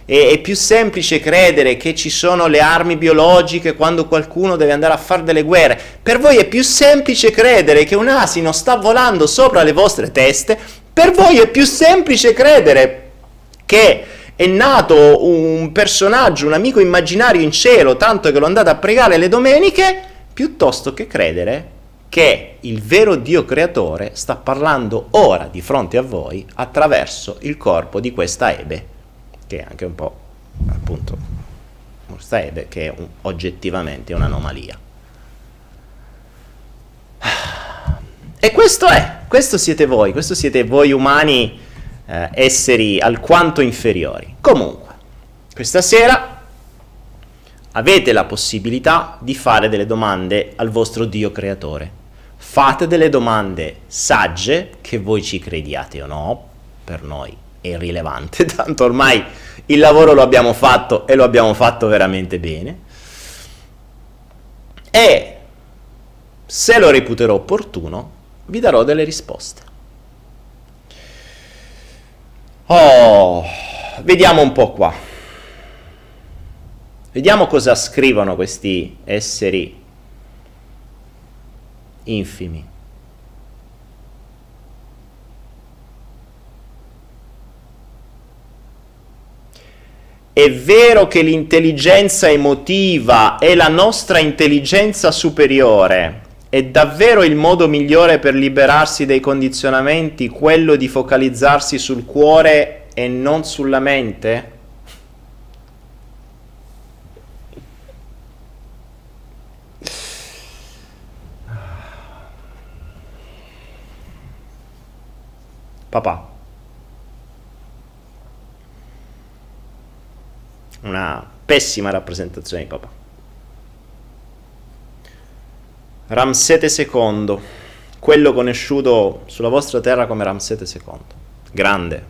È, è più semplice credere che ci sono le armi biologiche quando qualcuno deve andare a fare delle guerre. Per voi è più semplice credere che un asino sta volando sopra le vostre teste per voi è più semplice credere che è nato un personaggio, un amico immaginario in cielo, tanto che lo andate a pregare le domeniche, piuttosto che credere che il vero Dio creatore sta parlando ora di fronte a voi attraverso il corpo di questa Ebe, che è anche un po' appunto Ebe che è un, oggettivamente un'anomalia. E questo è, questo siete voi, questo siete voi umani eh, esseri alquanto inferiori. Comunque, questa sera avete la possibilità di fare delle domande al vostro Dio creatore. Fate delle domande sagge, che voi ci crediate o no, per noi è irrilevante, tanto ormai il lavoro lo abbiamo fatto e lo abbiamo fatto veramente bene. E se lo reputerò opportuno, vi darò delle risposte. Oh, vediamo un po' qua. Vediamo cosa scrivono questi esseri infimi. È vero che l'intelligenza emotiva è la nostra intelligenza superiore, è davvero il modo migliore per liberarsi dai condizionamenti quello di focalizzarsi sul cuore e non sulla mente? Papà. Una pessima rappresentazione di papà. Ramsete II, quello conosciuto sulla vostra terra come Ramsete II, grande,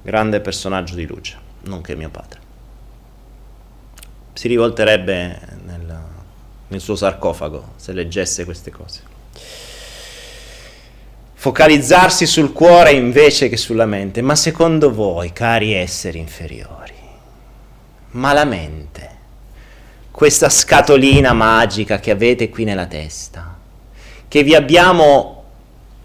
grande personaggio di luce, nonché mio padre. Si rivolterebbe nel, nel suo sarcofago se leggesse queste cose. Focalizzarsi sul cuore invece che sulla mente, ma secondo voi, cari esseri inferiori, ma la mente questa scatolina magica che avete qui nella testa, che vi abbiamo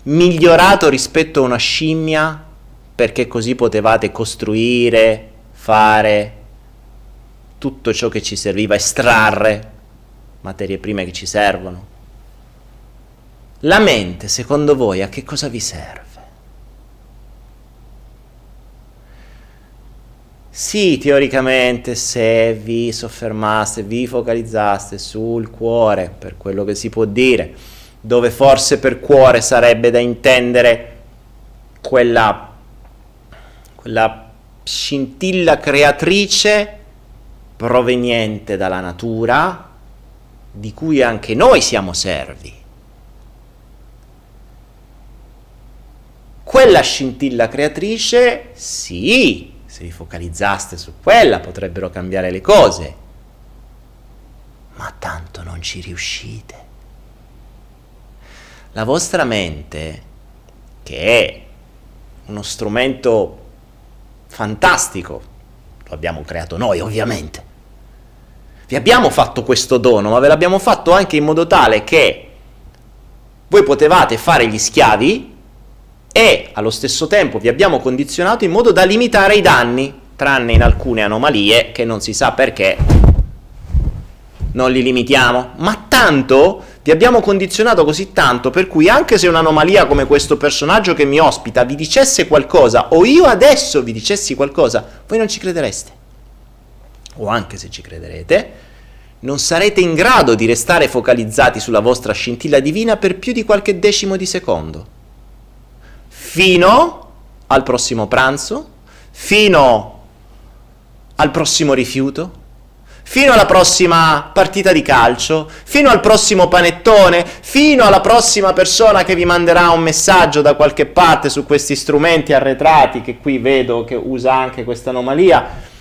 migliorato rispetto a una scimmia perché così potevate costruire, fare tutto ciò che ci serviva, estrarre materie prime che ci servono. La mente, secondo voi, a che cosa vi serve? Sì, teoricamente se vi soffermaste, vi focalizzaste sul cuore, per quello che si può dire, dove forse per cuore sarebbe da intendere quella, quella scintilla creatrice proveniente dalla natura, di cui anche noi siamo servi. Quella scintilla creatrice, sì, se vi focalizzaste su quella potrebbero cambiare le cose, ma tanto non ci riuscite. La vostra mente, che è uno strumento fantastico, lo abbiamo creato noi ovviamente, vi abbiamo fatto questo dono, ma ve l'abbiamo fatto anche in modo tale che voi potevate fare gli schiavi e allo stesso tempo vi abbiamo condizionato in modo da limitare i danni, tranne in alcune anomalie che non si sa perché non li limitiamo, ma tanto vi abbiamo condizionato così tanto per cui anche se un'anomalia come questo personaggio che mi ospita vi dicesse qualcosa o io adesso vi dicessi qualcosa, voi non ci credereste. O anche se ci crederete, non sarete in grado di restare focalizzati sulla vostra scintilla divina per più di qualche decimo di secondo fino al prossimo pranzo, fino al prossimo rifiuto, fino alla prossima partita di calcio, fino al prossimo panettone, fino alla prossima persona che vi manderà un messaggio da qualche parte su questi strumenti arretrati che qui vedo che usa anche questa anomalia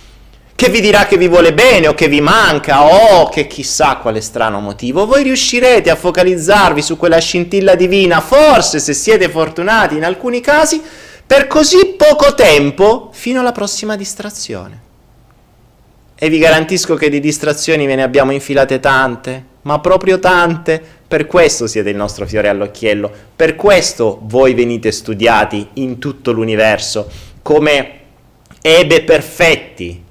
che vi dirà che vi vuole bene o che vi manca o che chissà quale strano motivo, voi riuscirete a focalizzarvi su quella scintilla divina, forse se siete fortunati in alcuni casi, per così poco tempo fino alla prossima distrazione. E vi garantisco che di distrazioni ve ne abbiamo infilate tante, ma proprio tante. Per questo siete il nostro fiore all'occhiello, per questo voi venite studiati in tutto l'universo come ebe perfetti,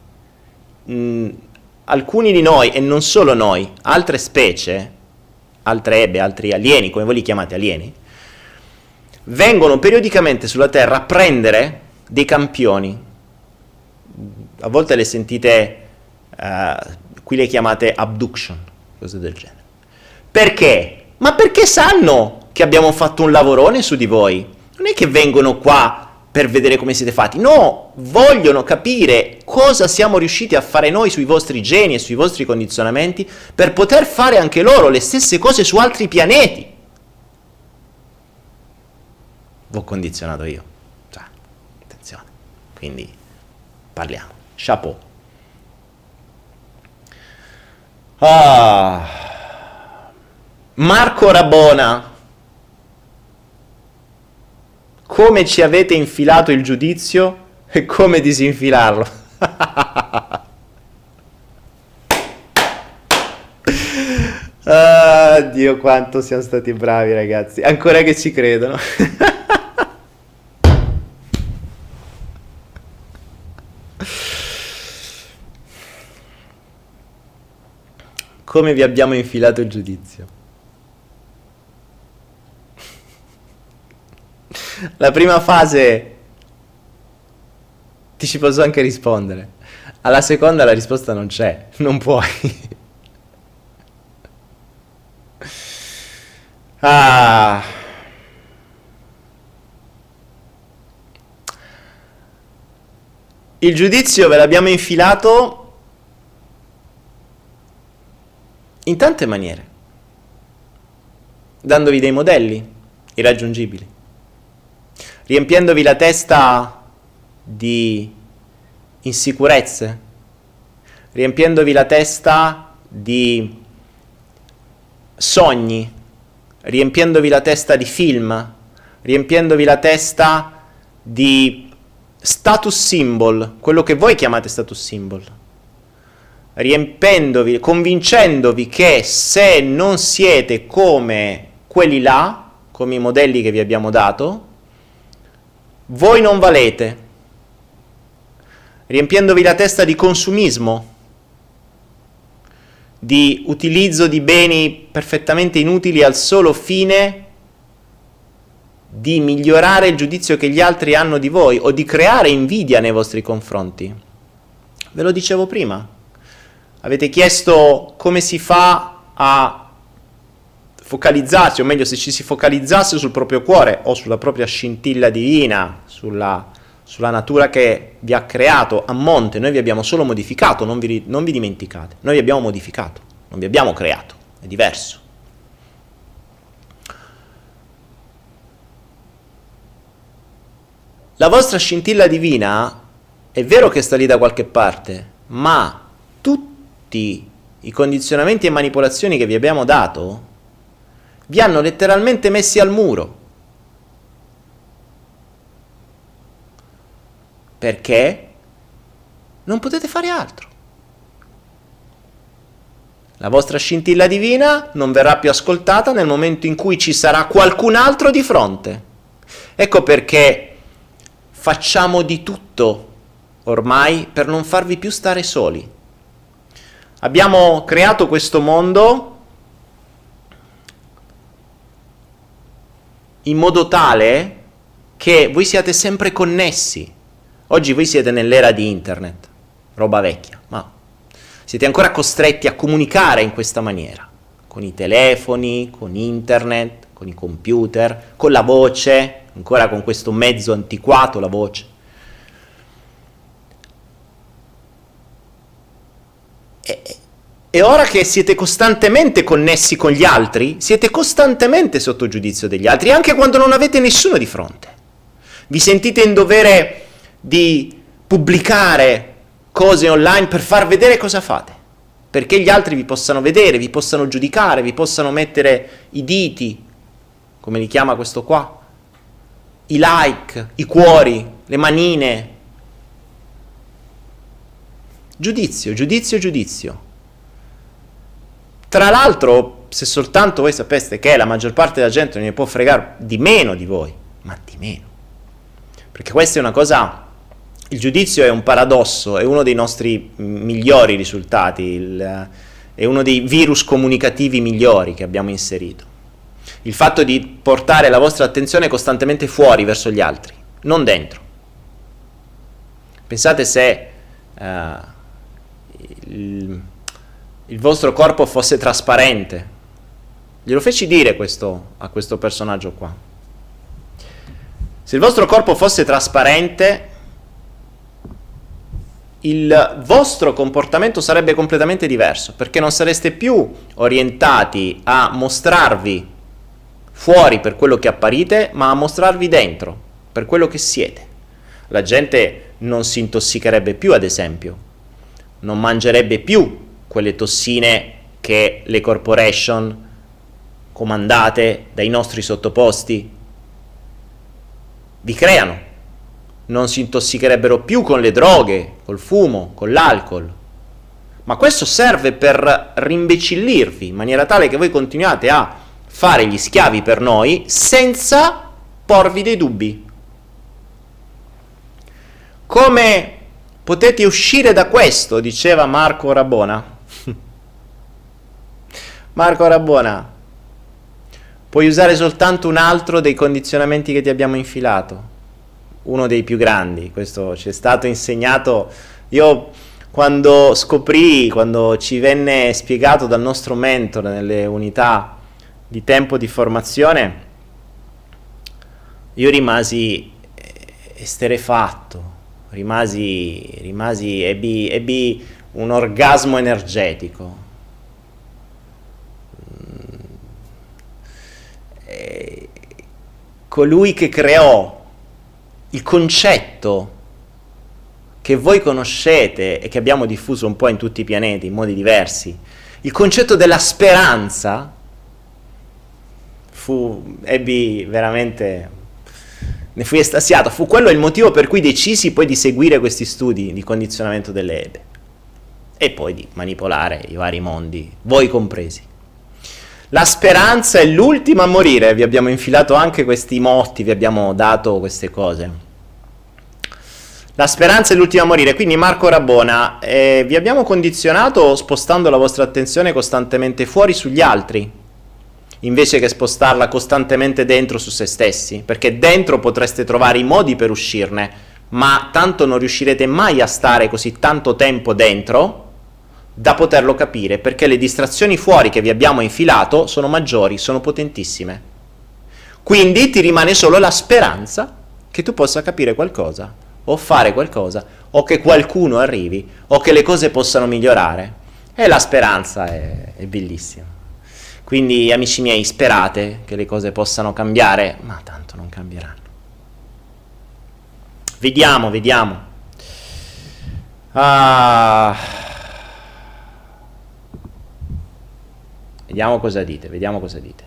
mh, alcuni di noi, e non solo noi, altre specie, altre ebbe, altri alieni, come voi li chiamate alieni, vengono periodicamente sulla Terra a prendere dei campioni. A volte le sentite, eh, qui le chiamate abduction, cose del genere. Perché? Ma perché sanno che abbiamo fatto un lavorone su di voi? Non è che vengono qua per vedere come siete fatti, no, vogliono capire cosa siamo riusciti a fare noi sui vostri geni e sui vostri condizionamenti per poter fare anche loro le stesse cose su altri pianeti. V'ho condizionato io. Cioè, attenzione. Quindi parliamo. Chapeau. Ah. Marco Rabona. Come ci avete infilato il giudizio e come disinfilarlo? Ah, Dio quanto siamo stati bravi ragazzi, ancora che ci credono. Come vi abbiamo infilato il giudizio? La prima fase ti ci posso anche rispondere. Alla seconda la risposta non c'è, non puoi. ah. Il giudizio ve l'abbiamo infilato in tante maniere, dandovi dei modelli irraggiungibili, riempiendovi la testa di insicurezze, riempiendovi la testa di sogni, riempiendovi la testa di film, riempiendovi la testa di status symbol, quello che voi chiamate status symbol. Riempendovi, convincendovi che se non siete come quelli là, come i modelli che vi abbiamo dato, voi non valete, riempiendovi la testa di consumismo, di utilizzo di beni perfettamente inutili al solo fine di migliorare il giudizio che gli altri hanno di voi o di creare invidia nei vostri confronti. Ve lo dicevo prima, avete chiesto come si fa a focalizzarsi, o meglio se ci si focalizzasse sul proprio cuore o sulla propria scintilla divina, sulla, sulla natura che vi ha creato a monte, noi vi abbiamo solo modificato, non vi, non vi dimenticate, noi vi abbiamo modificato, non vi abbiamo creato, è diverso. La vostra scintilla divina è vero che sta lì da qualche parte, ma tutti i condizionamenti e manipolazioni che vi abbiamo dato vi hanno letteralmente messi al muro. Perché non potete fare altro. La vostra scintilla divina non verrà più ascoltata nel momento in cui ci sarà qualcun altro di fronte. Ecco perché facciamo di tutto ormai per non farvi più stare soli. Abbiamo creato questo mondo in modo tale che voi siate sempre connessi. Oggi voi siete nell'era di internet, roba vecchia, ma siete ancora costretti a comunicare in questa maniera, con i telefoni, con internet, con i computer, con la voce, ancora con questo mezzo antiquato, la voce. E, e ora che siete costantemente connessi con gli altri, siete costantemente sotto giudizio degli altri, anche quando non avete nessuno di fronte. Vi sentite in dovere di pubblicare cose online per far vedere cosa fate, perché gli altri vi possano vedere, vi possano giudicare, vi possano mettere i diti, come li chiama questo qua, i like, i cuori, le manine. Giudizio, giudizio, giudizio. Tra l'altro, se soltanto voi sapeste che la maggior parte della gente non ne può fregare di meno di voi, ma di meno. Perché questa è una cosa, il giudizio è un paradosso, è uno dei nostri migliori risultati. Il, è uno dei virus comunicativi migliori che abbiamo inserito. Il fatto di portare la vostra attenzione costantemente fuori verso gli altri, non dentro. Pensate se uh, il, il vostro corpo fosse trasparente. Glielo feci dire questo a questo personaggio qua. Se il vostro corpo fosse trasparente, il vostro comportamento sarebbe completamente diverso, perché non sareste più orientati a mostrarvi fuori per quello che apparite, ma a mostrarvi dentro per quello che siete. La gente non si intossicherebbe più, ad esempio, non mangerebbe più quelle tossine che le corporation comandate dai nostri sottoposti vi creano non si intossicherebbero più con le droghe, col fumo, con l'alcol. Ma questo serve per rimbecillirvi in maniera tale che voi continuate a fare gli schiavi per noi senza porvi dei dubbi. Come potete uscire da questo? diceva Marco Rabona. Marco Rabona, puoi usare soltanto un altro dei condizionamenti che ti abbiamo infilato uno dei più grandi, questo ci è stato insegnato. Io quando scoprì, quando ci venne spiegato dal nostro mentore nelle unità di tempo di formazione, io rimasi esterefatto, rimasi, rimasi ebbi, ebbi un orgasmo energetico. Mm. colui che creò il concetto che voi conoscete e che abbiamo diffuso un po' in tutti i pianeti in modi diversi, il concetto della speranza, fu, ebbi veramente, ne fui estasiato, fu quello il motivo per cui decisi poi di seguire questi studi di condizionamento delle ebe e poi di manipolare i vari mondi, voi compresi. La speranza è l'ultima a morire, vi abbiamo infilato anche questi motti, vi abbiamo dato queste cose. La speranza è l'ultima a morire, quindi Marco Rabona, eh, vi abbiamo condizionato spostando la vostra attenzione costantemente fuori sugli altri, invece che spostarla costantemente dentro su se stessi, perché dentro potreste trovare i modi per uscirne, ma tanto non riuscirete mai a stare così tanto tempo dentro da poterlo capire, perché le distrazioni fuori che vi abbiamo infilato sono maggiori, sono potentissime. Quindi ti rimane solo la speranza che tu possa capire qualcosa, o fare qualcosa, o che qualcuno arrivi, o che le cose possano migliorare. E la speranza è, è bellissima. Quindi, amici miei, sperate che le cose possano cambiare, ma tanto non cambieranno. Vediamo, vediamo. Ah. Vediamo cosa dite, vediamo cosa dite.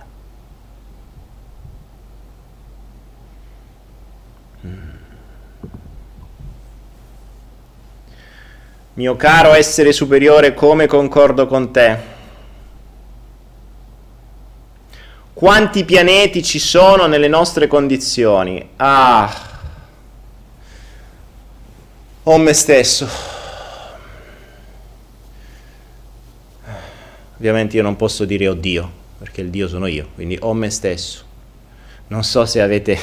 Mm. Mio caro essere superiore, come concordo con te? Quanti pianeti ci sono nelle nostre condizioni? Ah, o me stesso. Ovviamente io non posso dire oh Dio, perché il Dio sono io, quindi ho me stesso. Non so se avete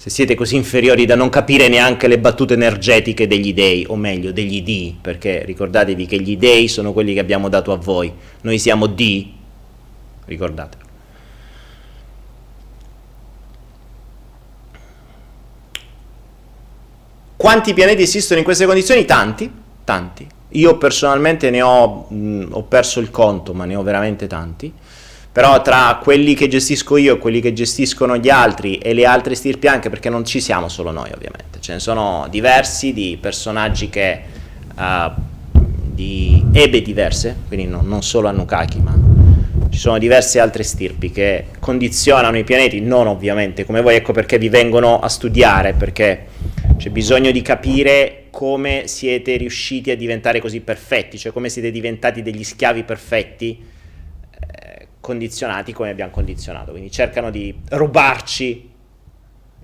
se siete così inferiori da non capire neanche le battute energetiche degli dei, o meglio degli dii, perché ricordatevi che gli dei sono quelli che abbiamo dato a voi, noi siamo di, ricordatelo. Quanti pianeti esistono in queste condizioni? Tanti, tanti. Io personalmente ne ho, mh, ho perso il conto, ma ne ho veramente tanti. Però tra quelli che gestisco io e quelli che gestiscono gli altri e le altre stirpi anche, perché non ci siamo solo noi ovviamente, ce ne sono diversi di personaggi che... Uh, di ebe diverse, quindi no, non solo Anukaki, ma ci sono diverse altre stirpi che condizionano i pianeti, non ovviamente come voi, ecco perché vi vengono a studiare, perché c'è bisogno di capire come siete riusciti a diventare così perfetti, cioè come siete diventati degli schiavi perfetti eh, condizionati come abbiamo condizionato, quindi cercano di rubarci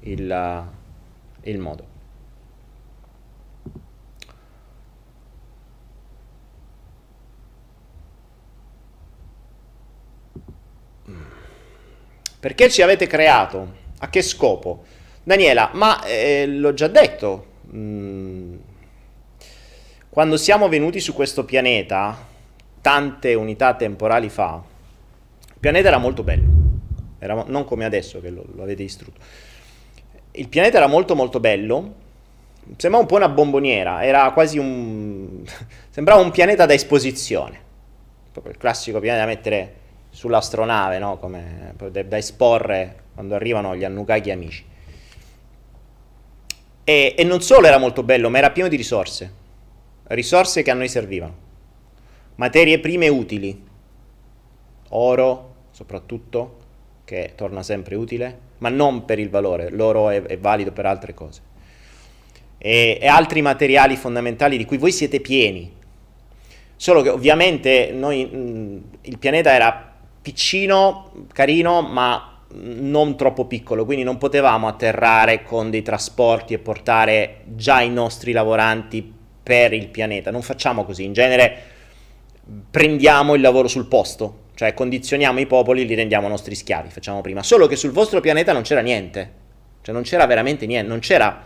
il, eh, il modo. Mm. Perché ci avete creato? A che scopo? Daniela, ma eh, l'ho già detto, mm, quando siamo venuti su questo pianeta, tante unità temporali fa, il pianeta era molto bello, era, non come adesso che lo, lo avete distrutto. Il pianeta era molto molto bello, sembrava un po' una bomboniera, era quasi un... sembrava un pianeta da esposizione, proprio il classico pianeta da mettere sull'astronave, no? Come, da, esporre quando arrivano gli Annukaki amici. E, e non solo era molto bello, ma era pieno di risorse, risorse che a noi servivano, materie prime utili, oro soprattutto, che torna sempre utile, ma non per il valore, l'oro è, è valido per altre cose. E, e, altri materiali fondamentali di cui voi siete pieni. Solo che ovviamente noi, mh, il pianeta era piccino, carino, ma non troppo piccolo, quindi non potevamo atterrare con dei trasporti e portare già i nostri lavoranti per il pianeta. Non facciamo così, in genere prendiamo il lavoro sul posto, cioè condizioniamo i popoli, li rendiamo nostri schiavi, facciamo prima. Solo che sul vostro pianeta non c'era niente, cioè non c'era veramente niente, non c'era,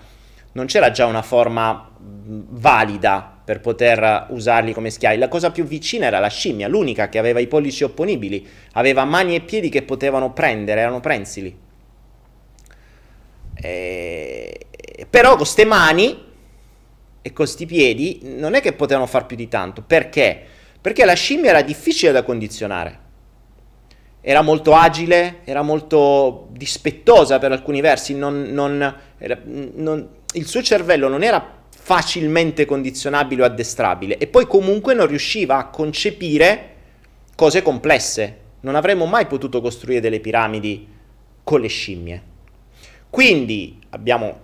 non c'era già una forma valida per poter usarli come schiavi. La cosa più vicina era la scimmia, l'unica che aveva i pollici opponibili, aveva mani e piedi che potevano prendere, erano prensili. E... Però con queste mani e con questi piedi non è che potevano far più di tanto. Perché? Perché la scimmia era difficile da condizionare. Era molto agile, era molto dispettosa per alcuni versi, non, non, era, non, il suo cervello non era facilmente condizionabile o addestrabile e poi comunque non riusciva a concepire cose complesse. Non avremmo mai potuto costruire delle piramidi con le scimmie. Quindi abbiamo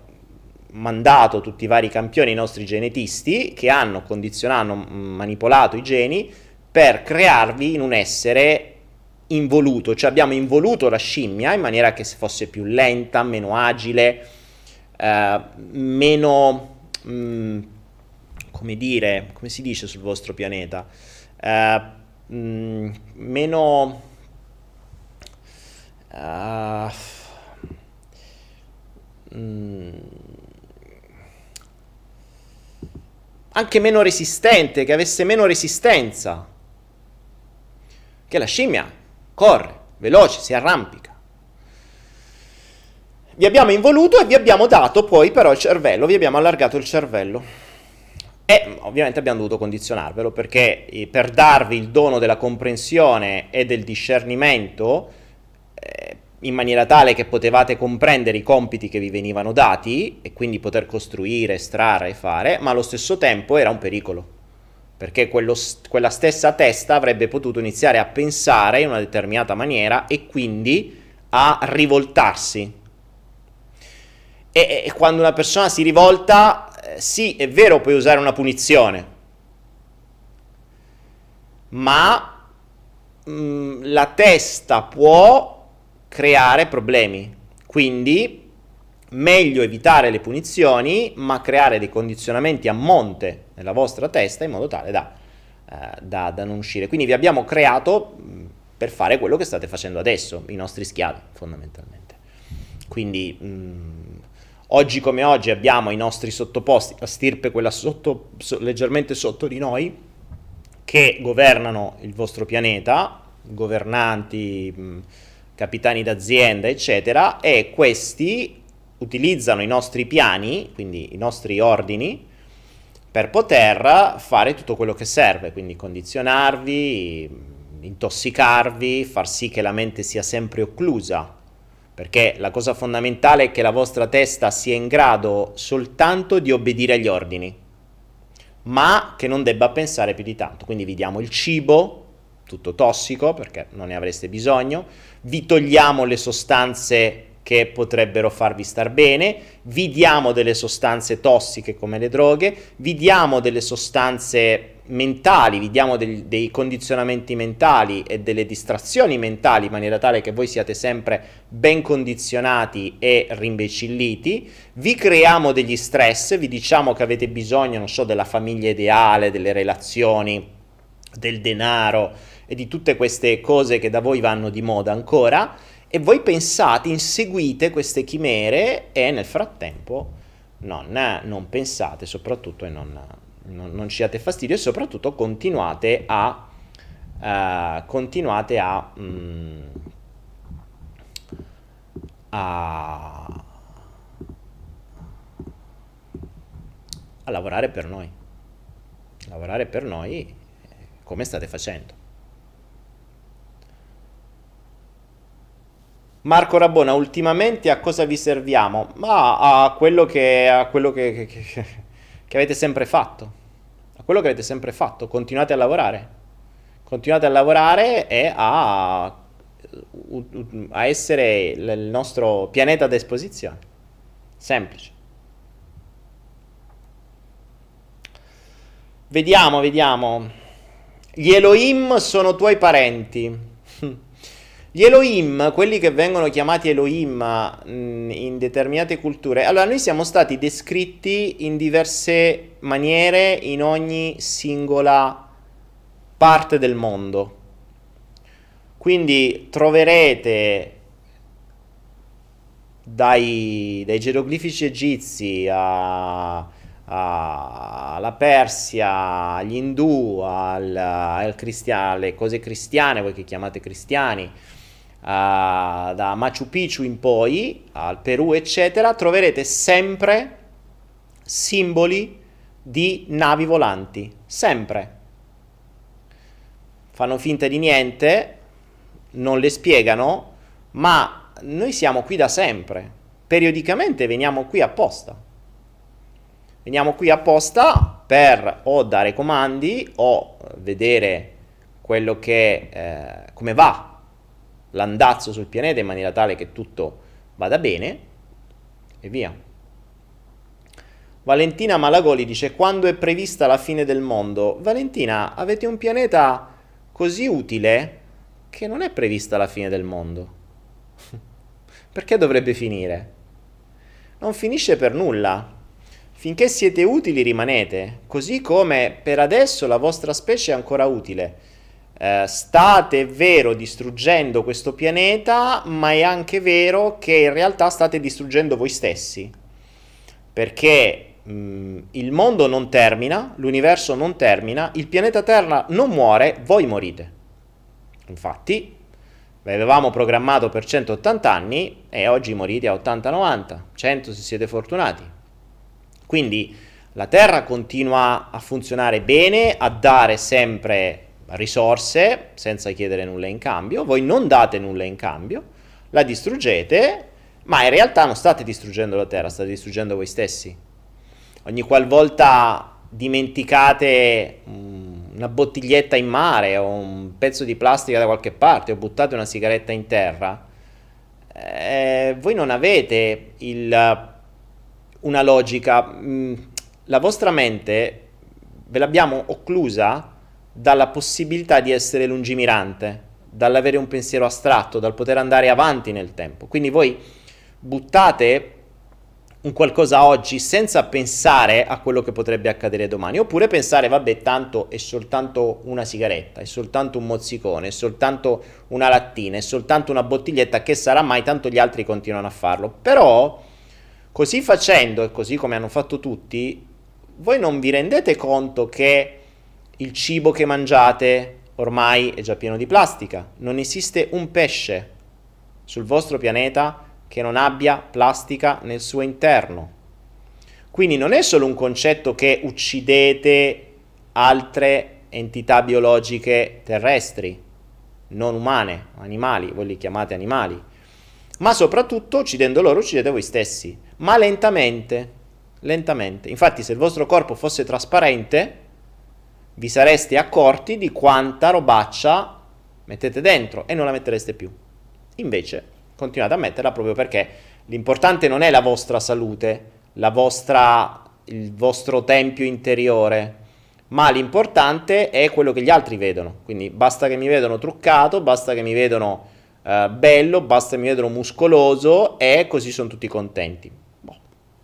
mandato tutti i vari campioni, i nostri genetisti, che hanno condizionato, manipolato i geni per crearvi in un essere involuto, cioè abbiamo involuto la scimmia in maniera che fosse più lenta, meno agile, eh, meno, mm, come dire, come si dice sul vostro pianeta, eh, mh, mm, meno... Uh, mh, anche meno resistente, che avesse meno resistenza. Che la scimmia corre, veloce, si arrampica. Vi abbiamo involuto e vi abbiamo dato poi però il cervello, vi abbiamo allargato il cervello. E ovviamente abbiamo dovuto condizionarvelo perché eh, per darvi il dono della comprensione e del discernimento, eh, in maniera tale che potevate comprendere i compiti che vi venivano dati e quindi poter costruire, estrarre e fare, ma allo stesso tempo era un pericolo, perché quello, quella stessa testa avrebbe potuto iniziare a pensare in una determinata maniera e quindi a rivoltarsi. E, e quando una persona si rivolta, eh, sì, è vero, puoi usare una punizione, ma mh, mm, la testa può creare problemi. Quindi meglio evitare le punizioni, ma creare dei condizionamenti a monte nella vostra testa in modo tale da, eh, da, da non uscire. Quindi vi abbiamo creato per fare quello che state facendo adesso, i nostri schiavi fondamentalmente. Quindi mh, oggi come oggi abbiamo i nostri sottoposti, la stirpe quella sotto, so, leggermente sotto di noi, che governano il vostro pianeta, governanti... Capitani d'azienda, eccetera, e questi utilizzano i nostri piani, quindi i nostri ordini, per poter fare tutto quello che serve, quindi condizionarvi, intossicarvi, far sì che la mente sia sempre occlusa, perché la cosa fondamentale è che la vostra testa sia in grado soltanto di obbedire agli ordini, ma che non debba pensare più di tanto. Quindi vi diamo il cibo, tutto tossico perché non ne avreste bisogno, vi togliamo le sostanze che potrebbero farvi star bene, vi diamo delle sostanze tossiche come le droghe, vi diamo delle sostanze mentali, vi diamo dei, dei condizionamenti mentali e delle distrazioni mentali in maniera tale che voi siate sempre ben condizionati e rimbecilliti, vi creiamo degli stress, vi diciamo che avete bisogno, non so, della famiglia ideale, delle relazioni, del denaro, e di tutte queste cose che da voi vanno di moda ancora E voi pensate, inseguite queste chimere e nel frattempo non, non pensate soprattutto e non, non, non ci date fastidio e soprattutto continuate a, uh, continuate a, mm, a, a lavorare per noi. Lavorare per noi eh, come state facendo. Marco Rabona, ultimamente a cosa vi serviamo? Ma a quello che, a quello che, che, che, avete sempre fatto. A quello che avete sempre fatto. Continuate a lavorare. Continuate a lavorare e a, a essere il nostro pianeta a disposizione. Semplice. Vediamo, vediamo. Gli Elohim sono tuoi parenti. Gli Elohim, quelli che vengono chiamati Elohim mm, in determinate culture, allora noi siamo stati descritti in diverse maniere in ogni singola parte del mondo. Quindi troverete dai, dai geroglifici egizi a, alla Persia, agli indù, al, al cristia- alle cose cristiane, voi che chiamate cristiani, uh, da Machu Picchu in poi, al Perù, eccetera, troverete sempre simboli di navi volanti, sempre. Fanno finta di niente, non le spiegano, ma noi siamo qui da sempre. Periodicamente veniamo qui apposta. Veniamo qui apposta per o dare comandi o vedere quello che eh, come va l'andazzo sul pianeta in maniera tale che tutto vada bene e via. Valentina Malagoli dice quando è prevista la fine del mondo? Valentina, avete un pianeta così utile che non è prevista la fine del mondo. Perché dovrebbe finire? Non finisce per nulla. Finché siete utili rimanete, così come per adesso la vostra specie è ancora utile eh, state, è vero, distruggendo questo pianeta, ma è anche vero che in realtà state distruggendo voi stessi. Perché mh, mm, il mondo non termina, l'universo non termina, il pianeta Terra non muore, voi morite. Infatti, avevamo programmato per 180 anni e oggi morite a 80-90, 100 se siete fortunati. Quindi la Terra continua a funzionare bene, a dare sempre risorse senza chiedere nulla in cambio, voi non date nulla in cambio, la distruggete, ma in realtà non state distruggendo la terra, state distruggendo voi stessi. Ogni qualvolta dimenticate una bottiglietta in mare o un pezzo di plastica da qualche parte o buttate una sigaretta in terra, eh, voi non avete il, una logica, la vostra mente ve l'abbiamo occlusa dalla possibilità di essere lungimirante, dall'avere un pensiero astratto, dal poter andare avanti nel tempo. Quindi voi buttate un qualcosa oggi senza pensare a quello che potrebbe accadere domani, oppure pensare, vabbè, tanto è soltanto una sigaretta, è soltanto un mozzicone, è soltanto una lattina, è soltanto una bottiglietta, che sarà mai, tanto gli altri continuano a farlo. Però, così facendo e così come hanno fatto tutti, voi non vi rendete conto che il cibo che mangiate ormai è già pieno di plastica. Non esiste un pesce sul vostro pianeta che non abbia plastica nel suo interno. Quindi non è solo un concetto che uccidete altre entità biologiche terrestri, non umane, animali, voi li chiamate animali, ma soprattutto uccidendo loro uccidete voi stessi, ma lentamente, lentamente. Infatti se il vostro corpo fosse trasparente, vi sareste accorti di quanta robaccia mettete dentro e non la mettereste più. Invece continuate a metterla proprio perché l'importante non è la vostra salute, la vostra, il vostro tempio interiore, ma l'importante è quello che gli altri vedono. Quindi basta che mi vedono truccato, basta che mi vedono eh, bello, basta che mi vedono muscoloso e così sono tutti contenti. Boh.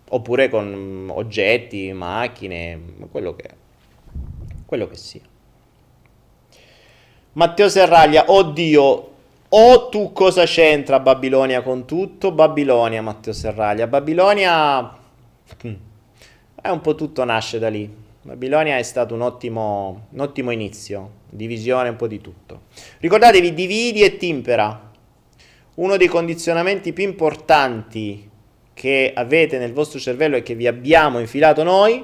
Oppure con oggetti, macchine, quello che è quello che sia. Matteo Serraglia, oddio, O tu cosa c'entra Babilonia con tutto? Babilonia, Matteo Serraglia. Babilonia mm, è un po' tutto nasce da lì. Babilonia è stato un ottimo, un ottimo inizio, divisione un po' di tutto. Ricordatevi, dividi e timpera. Uno dei condizionamenti più importanti che avete nel vostro cervello e che vi abbiamo infilato noi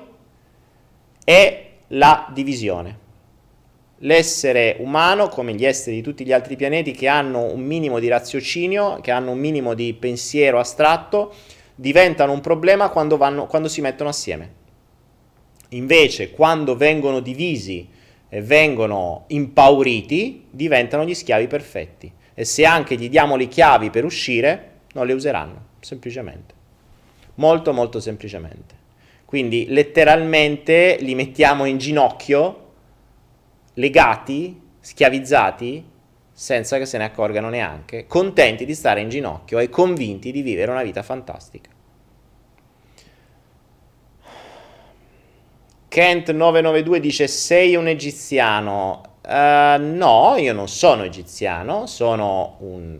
è la divisione. L'essere umano, come gli esseri di tutti gli altri pianeti che hanno un minimo di raziocinio, che hanno un minimo di pensiero astratto, diventano un problema quando, vanno, quando si mettono assieme. Invece, quando vengono divisi e vengono impauriti, diventano gli schiavi perfetti. E se anche gli diamo le chiavi per uscire, non le useranno, semplicemente. Molto, molto semplicemente. Quindi letteralmente li mettiamo in ginocchio, legati, schiavizzati, senza che se ne accorgano neanche, contenti di stare in ginocchio e convinti di vivere una vita fantastica. Kent992 dice sei un egiziano. Uh, no, io non sono egiziano, sono un,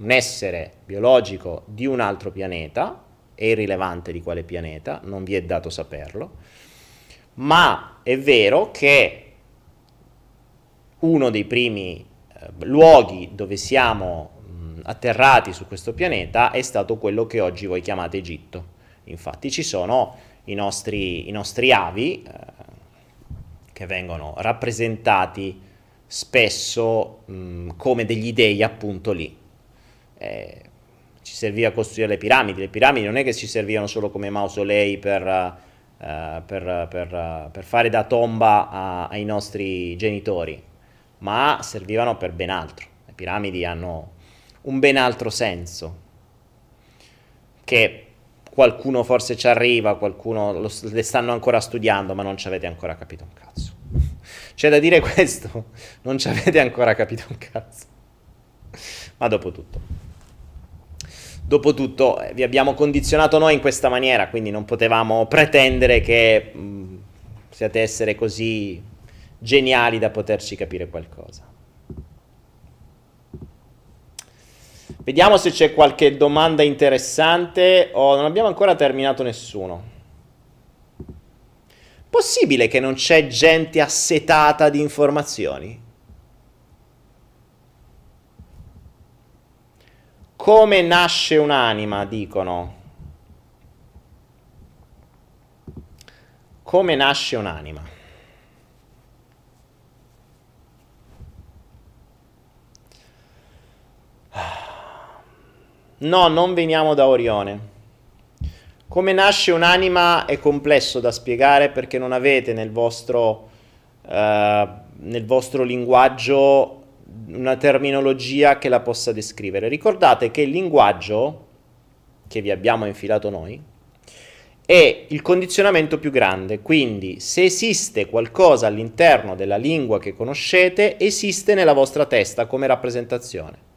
un essere biologico di un altro pianeta è irrilevante di quale pianeta, non vi è dato saperlo, ma è vero che uno dei primi eh, luoghi dove siamo mh, atterrati su questo pianeta è stato quello che oggi voi chiamate Egitto. Infatti ci sono i nostri, i nostri avi eh, che vengono rappresentati spesso mh, come degli dei appunto lì. Eh, ci serviva costruire le piramidi. Le piramidi non è che ci servivano solo come mausolei per, uh, per, per, per fare da tomba a, ai nostri genitori, ma servivano per ben altro. Le piramidi hanno un ben altro senso, che qualcuno forse ci arriva, qualcuno lo, le stanno ancora studiando, ma non ci avete ancora capito un cazzo. C'è da dire questo, non ci avete ancora capito un cazzo. Ma dopo tutto. Dopotutto eh, vi abbiamo condizionato noi in questa maniera, quindi non potevamo pretendere che mh, mm, siate essere così geniali da poterci capire qualcosa. Vediamo se c'è qualche domanda interessante o oh, non abbiamo ancora terminato nessuno. Possibile che non c'è gente assetata di informazioni? Come nasce un'anima, dicono. Come nasce un'anima? No, non veniamo da Orione. Come nasce un'anima è complesso da spiegare perché non avete nel vostro, uh, nel vostro linguaggio una terminologia che la possa descrivere. Ricordate che il linguaggio che vi abbiamo infilato noi è il condizionamento più grande, quindi se esiste qualcosa all'interno della lingua che conoscete, esiste nella vostra testa come rappresentazione.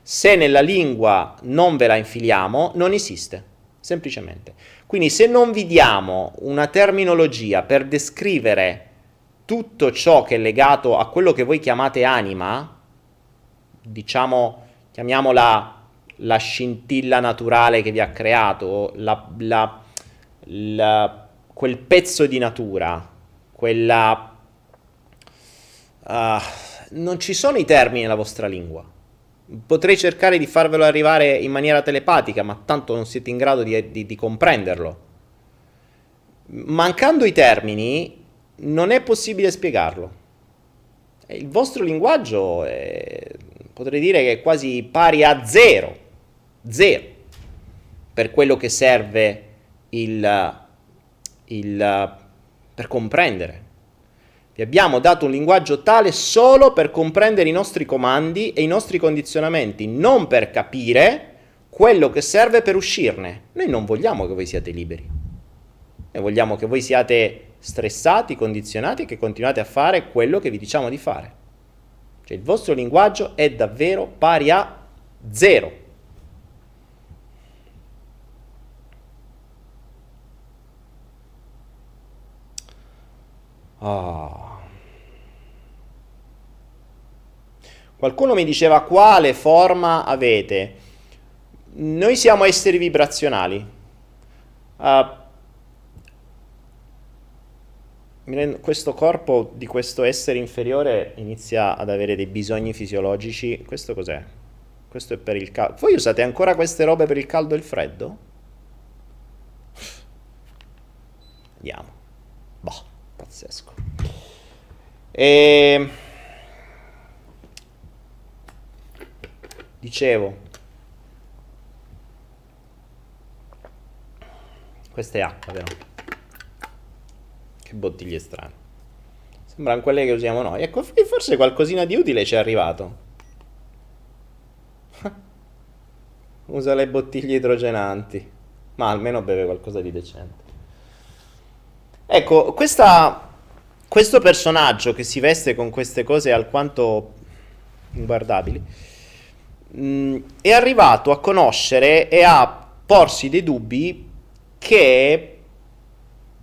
Se nella lingua non ve la infiliamo, non esiste, semplicemente. Quindi se non vi diamo una terminologia per descrivere tutto ciò che è legato a quello che voi chiamate anima, diciamo, chiamiamola la scintilla naturale che vi ha creato, la, la, la, quel pezzo di natura, quella... Uh, non ci sono i termini nella vostra lingua. Potrei cercare di farvelo arrivare in maniera telepatica, ma tanto non siete in grado di, di, di comprenderlo. Mancando i termini, non è possibile spiegarlo. Il vostro linguaggio è, potrei dire che è quasi pari a zero, zero, per quello che serve il, il, per comprendere. Vi abbiamo dato un linguaggio tale solo per comprendere i nostri comandi e i nostri condizionamenti, non per capire quello che serve per uscirne. Noi non vogliamo che voi siate liberi. Noi vogliamo che voi siate stressati, condizionati e che continuate a fare quello che vi diciamo di fare. Cioè il vostro linguaggio è davvero pari a zero. Oh. Qualcuno mi diceva quale forma avete. Noi siamo esseri vibrazionali. Uh, questo corpo di questo essere inferiore inizia ad avere dei bisogni fisiologici. Questo cos'è? Questo è per il caldo. Voi usate ancora queste robe per il caldo e il freddo? Andiamo. Boh, pazzesco. E... Dicevo, questa è acqua, vero? Che bottiglie strane. Sembrano quelle che usiamo noi. Ecco, forse qualcosina di utile ci è arrivato. Usa le bottiglie idrogenanti. Ma almeno beve qualcosa di decente. Ecco, questa, questo personaggio che si veste con queste cose alquanto inguardabili mh, mm, è arrivato a conoscere e a porsi dei dubbi che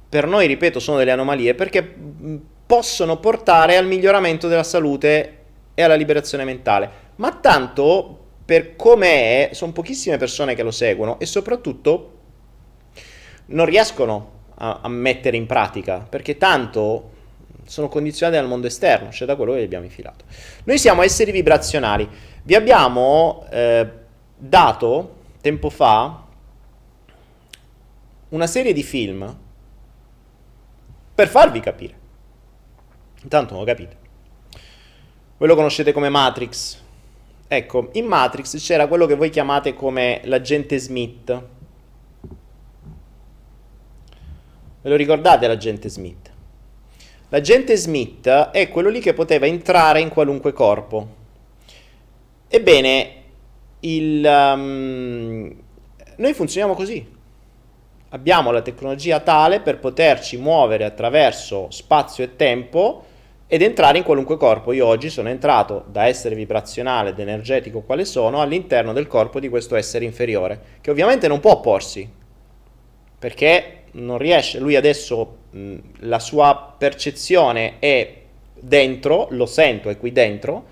per noi, ripeto, sono delle anomalie perché mm, possono portare al miglioramento della salute e alla liberazione mentale. Ma tanto per come è, sono pochissime persone che lo seguono e soprattutto non riescono a, a mettere in pratica perché tanto sono condizionati dal mondo esterno, cioè da quello che abbiamo infilato. Noi siamo esseri vibrazionali. Vi abbiamo eh, dato tempo fa una serie di film per farvi capire. Intanto non lo capite. Voi lo conoscete come Matrix. Ecco, in Matrix c'era quello che voi chiamate come l'agente Smith. Ve lo ricordate l'agente Smith? L'agente Smith è quello lì che poteva entrare in qualunque corpo. Ebbene, il, um, noi funzioniamo così. Abbiamo la tecnologia tale per poterci muovere attraverso spazio e tempo ed entrare in qualunque corpo. Io oggi sono entrato da essere vibrazionale ed energetico quale sono all'interno del corpo di questo essere inferiore, che ovviamente non può opporsi, perché non riesce, lui adesso mh, la sua percezione è dentro, lo sento, è qui dentro,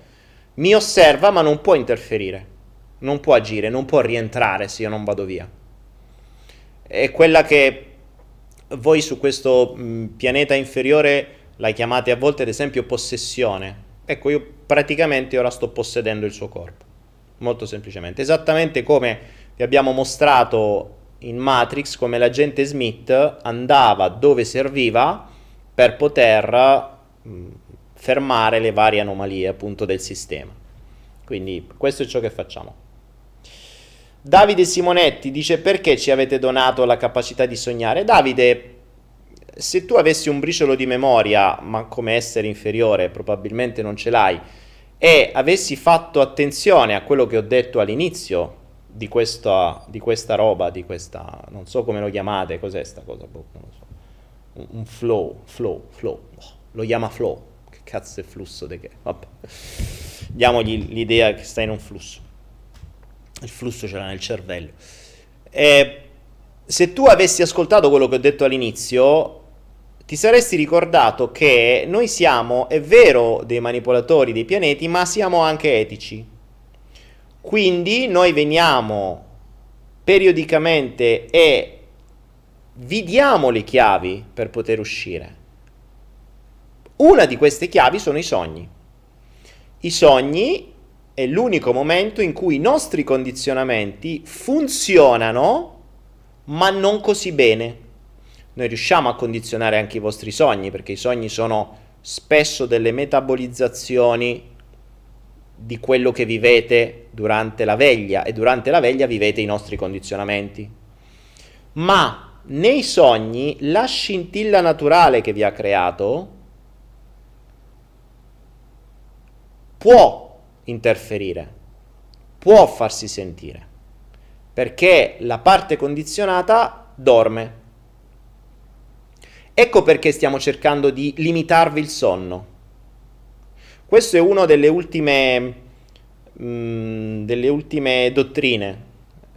mi osserva ma non può interferire, non può agire, non può rientrare se io non vado via. È quella che voi su questo pianeta inferiore la chiamate a volte ad esempio possessione. Ecco, io praticamente ora sto possedendo il suo corpo, molto semplicemente, esattamente come vi abbiamo mostrato in Matrix come l'agente Smith andava dove serviva per poter fermare le varie anomalie appunto del sistema. Quindi questo è ciò che facciamo. Davide Simonetti dice perché ci avete donato la capacità di sognare? Davide, se tu avessi un briciolo di memoria, ma come essere inferiore probabilmente non ce l'hai, e avessi fatto attenzione a quello che ho detto all'inizio di questa, di questa roba, di questa, non so come lo chiamate, cos'è sta cosa? Boh, so. Un, un flow, flow, flow, oh, lo chiama flow cazzo è flusso di che? Vabbè. Diamogli l'idea che sta in un flusso. Il flusso ce l'ha nel cervello. E se tu avessi ascoltato quello che ho detto all'inizio, ti saresti ricordato che noi siamo, è vero, dei manipolatori dei pianeti, ma siamo anche etici. Quindi noi veniamo periodicamente e vi diamo le chiavi per poter uscire. Una di queste chiavi sono i sogni. I sogni è l'unico momento in cui i nostri condizionamenti funzionano, ma non così bene. Noi riusciamo a condizionare anche i vostri sogni, perché i sogni sono spesso delle metabolizzazioni di quello che vivete durante la veglia e durante la veglia vivete i nostri condizionamenti. Ma nei sogni la scintilla naturale che vi ha creato può interferire, può farsi sentire, perché la parte condizionata dorme. Ecco perché stiamo cercando di limitarvi il sonno. Questo è una delle ultime, mh, mm, delle ultime dottrine,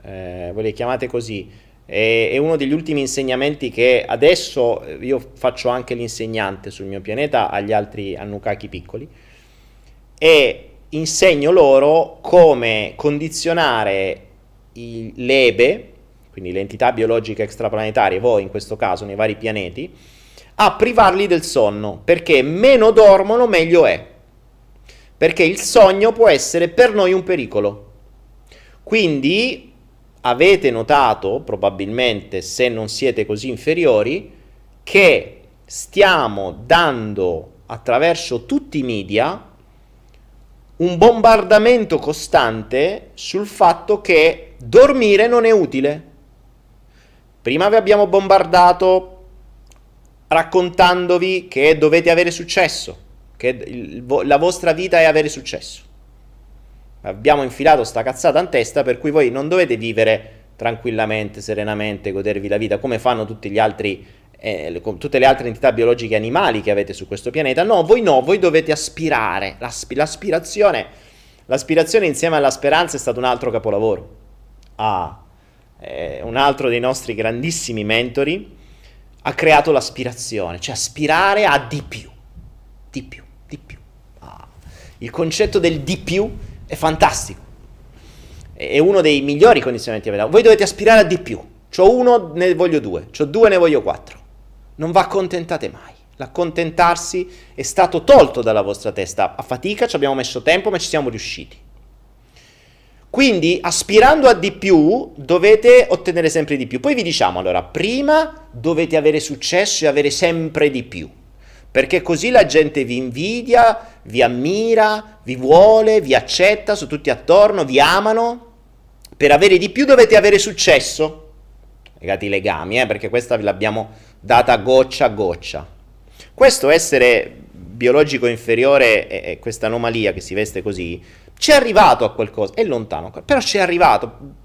eh, voi le chiamate così, è, è, uno degli ultimi insegnamenti che adesso io faccio anche l'insegnante sul mio pianeta agli altri Anunnaki piccoli e insegno loro come condizionare i, l'EBE, quindi le entità biologiche extraplanetarie, voi in questo caso nei vari pianeti, a privarli del sonno, perché meno dormono meglio è. Perché il sogno può essere per noi un pericolo. Quindi avete notato, probabilmente se non siete così inferiori, che stiamo dando attraverso tutti i media un bombardamento costante sul fatto che dormire non è utile. Prima vi abbiamo bombardato raccontandovi che dovete avere successo, che il, la vostra vita è avere successo. Abbiamo infilato sta cazzata in testa per cui voi non dovete vivere tranquillamente, serenamente, godervi la vita come fanno tutti gli altri eh, tutte le altre entità biologiche animali che avete su questo pianeta. No, voi no, voi dovete aspirare. L'asp- l'aspirazione, l'aspirazione insieme alla speranza è stato un altro capolavoro. Ah, eh, un altro dei nostri grandissimi mentori ha creato l'aspirazione, cioè aspirare a di più, di più, di più. Ah, il concetto del di più è fantastico. È uno dei migliori condizionamenti che avete. Voi dovete aspirare a di più. C'ho uno, ne voglio due. C'ho due, ne voglio quattro non vi accontentate mai. L'accontentarsi è stato tolto dalla vostra testa. A fatica ci abbiamo messo tempo, ma ci siamo riusciti. Quindi, aspirando a di più, dovete ottenere sempre di più. Poi vi diciamo, allora, prima dovete avere successo e avere sempre di più. Perché così la gente vi invidia, vi ammira, vi vuole, vi accetta, sono tutti attorno, vi amano. Per avere di più dovete avere successo. Legati i legami, eh, perché questa ve l'abbiamo data goccia a goccia. Questo essere biologico inferiore e, questa anomalia che si veste così, ci è arrivato a qualcosa, è lontano, però ci è arrivato.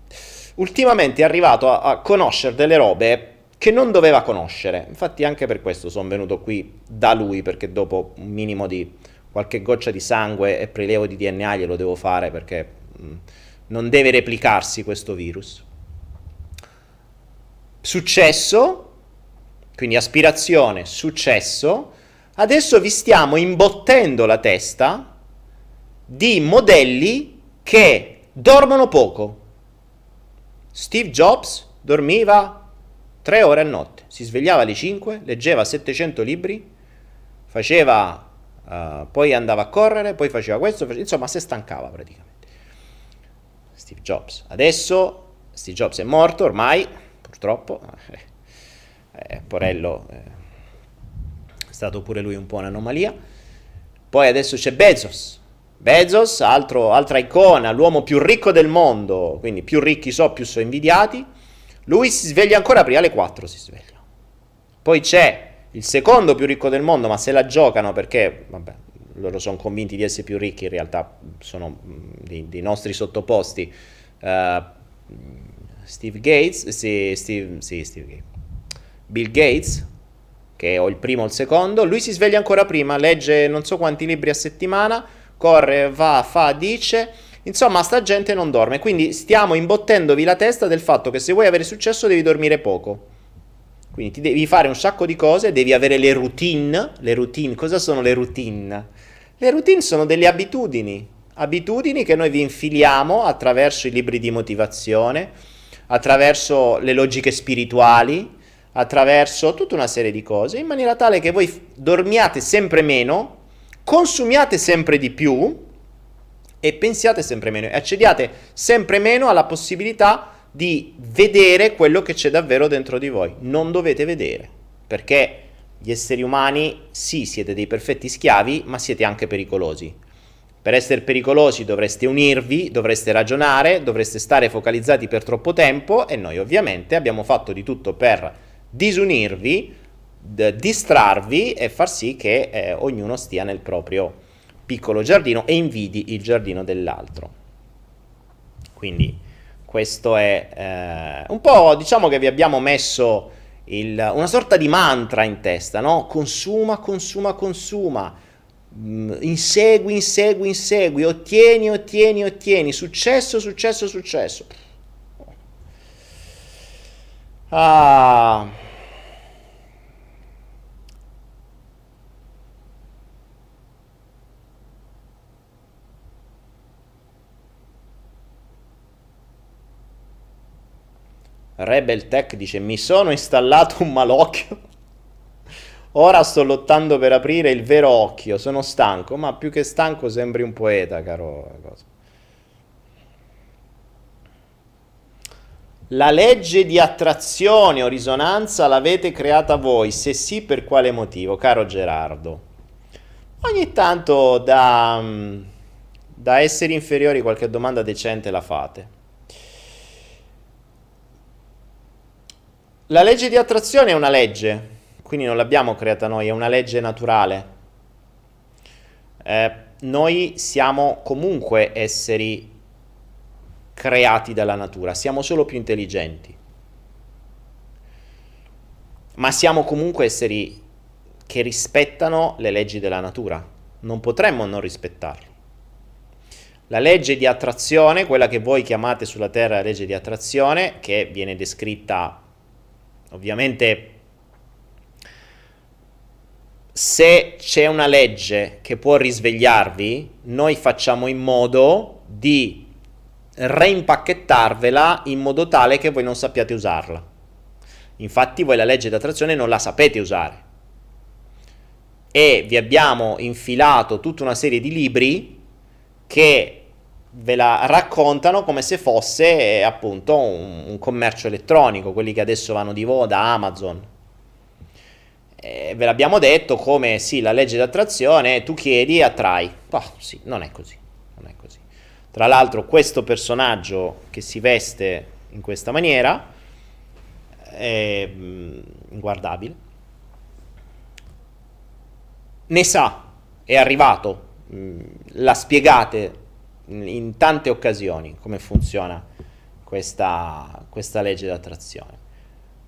Ultimamente è arrivato a, a conoscere delle robe che non doveva conoscere. Infatti anche per questo sono venuto qui da lui, perché dopo un minimo di qualche goccia di sangue e prelievo di DNA glielo devo fare perché mh, non deve replicarsi questo virus. Successo quindi aspirazione, successo, adesso vi stiamo imbottendo la testa di modelli che dormono poco. Steve Jobs dormiva tre ore a notte, si svegliava alle 5, leggeva 700 libri, faceva, uh, poi andava a correre, poi faceva questo, faceva, insomma si stancava praticamente. Steve Jobs. Adesso Steve Jobs è morto ormai, purtroppo. eh, Porello eh, è stato pure lui un po' un'anomalia. Poi adesso c'è Bezos. Bezos, altro, altra icona, l'uomo più ricco del mondo, quindi più ricchi so, più sono invidiati. Lui si sveglia ancora prima, alle 4 si sveglia. Poi c'è il secondo più ricco del mondo, ma se la giocano perché, vabbè, loro sono convinti di essere più ricchi, in realtà sono dei nostri sottoposti. Uh, Steve Gates, sì, Steve, sì, Steve Gates. Bill Gates, che ho il primo o il secondo, lui si sveglia ancora prima, legge non so quanti libri a settimana, corre, va, fa, dice, insomma sta gente non dorme, quindi stiamo imbottendovi la testa del fatto che se vuoi avere successo devi dormire poco. Quindi ti devi fare un sacco di cose, devi avere le routine, le routine, cosa sono le routine? Le routine sono delle abitudini, abitudini che noi vi infiliamo attraverso i libri di motivazione, attraverso le logiche spirituali, attraverso tutta una serie di cose, in maniera tale che voi dormiate sempre meno, consumiate sempre di più e pensiate sempre meno e accediate sempre meno alla possibilità di vedere quello che c'è davvero dentro di voi. Non dovete vedere, perché gli esseri umani sì, siete dei perfetti schiavi, ma siete anche pericolosi. Per essere pericolosi dovreste unirvi, dovreste ragionare, dovreste stare focalizzati per troppo tempo e noi ovviamente abbiamo fatto di tutto per disunirvi, d- distrarvi e far sì che eh, ognuno stia nel proprio piccolo giardino e invidi il giardino dell'altro. Quindi questo è eh, un po', diciamo che vi abbiamo messo il, una sorta di mantra in testa, no? Consuma, consuma, consuma. Mm, insegui, insegui, insegui, ottieni, ottieni, ottieni, successo, successo, successo. Ah. Rebel Tech dice mi sono installato un malocchio. Ora sto lottando per aprire il vero occhio, sono stanco, ma più che stanco sembri un poeta, caro. La legge di attrazione o risonanza l'avete creata voi? Se sì, per quale motivo, caro Gerardo? Ogni tanto da, da esseri inferiori qualche domanda decente la fate. La legge di attrazione è una legge, quindi non l'abbiamo creata noi, è una legge naturale. Eh, noi siamo comunque esseri creati dalla natura, siamo solo più intelligenti. Ma siamo comunque esseri che rispettano le leggi della natura, non potremmo non rispettarle. La legge di attrazione, quella che voi chiamate sulla Terra legge di attrazione, che viene descritta Ovviamente se c'è una legge che può risvegliarvi, noi facciamo in modo di reimpacchettarvela in modo tale che voi non sappiate usarla. Infatti voi la legge d'attrazione non la sapete usare. E vi abbiamo infilato tutta una serie di libri che ve la raccontano come se fosse appunto un, un commercio elettronico, quelli che adesso vanno di voda da Amazon. E ve l'abbiamo detto come sì, la legge d'attrazione, tu chiedi e attrai. Oh, sì, non è così, non è così. Tra l'altro questo personaggio che si veste in questa maniera è mm, inguardabile. Ne sa, è arrivato, mm, la spiegate in tante occasioni come funziona questa, questa legge d'attrazione.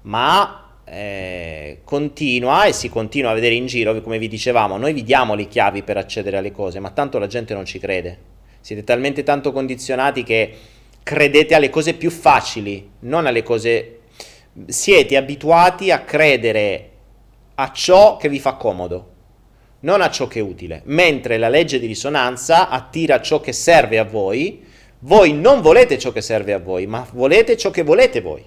Ma eh, continua e si continua a vedere in giro, come vi dicevamo, noi vi diamo le chiavi per accedere alle cose, ma tanto la gente non ci crede. Siete talmente tanto condizionati che credete alle cose più facili, non alle cose... Siete abituati a credere a ciò che vi fa comodo non a ciò che è utile, mentre la legge di risonanza attira ciò che serve a voi, voi non volete ciò che serve a voi, ma volete ciò che volete voi.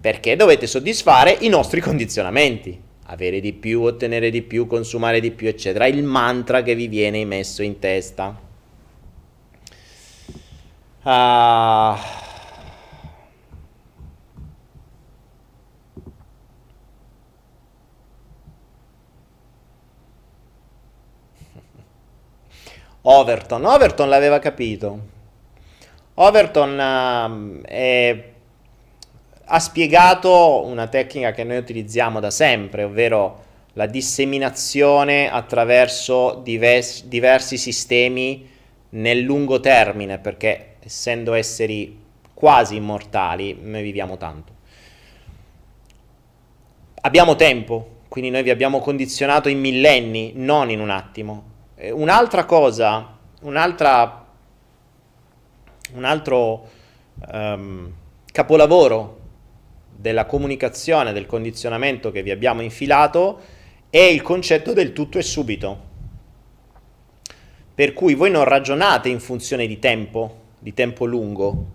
Perché dovete soddisfare i nostri condizionamenti. Avere di più, ottenere di più, consumare di più, eccetera. Il mantra che vi viene messo in testa. Ah. Overton. Overton l'aveva capito. Overton uh, è, ha spiegato una tecnica che noi utilizziamo da sempre, ovvero la disseminazione attraverso divers- diversi sistemi nel lungo termine, perché essendo esseri quasi immortali, noi viviamo tanto. Abbiamo tempo, quindi noi vi abbiamo condizionato in millenni, non in un attimo. Eh, un'altra cosa, un'altra, un altro um, capolavoro della comunicazione, del condizionamento che vi abbiamo infilato è il concetto del tutto e subito. Per cui voi non ragionate in funzione di tempo, di tempo lungo,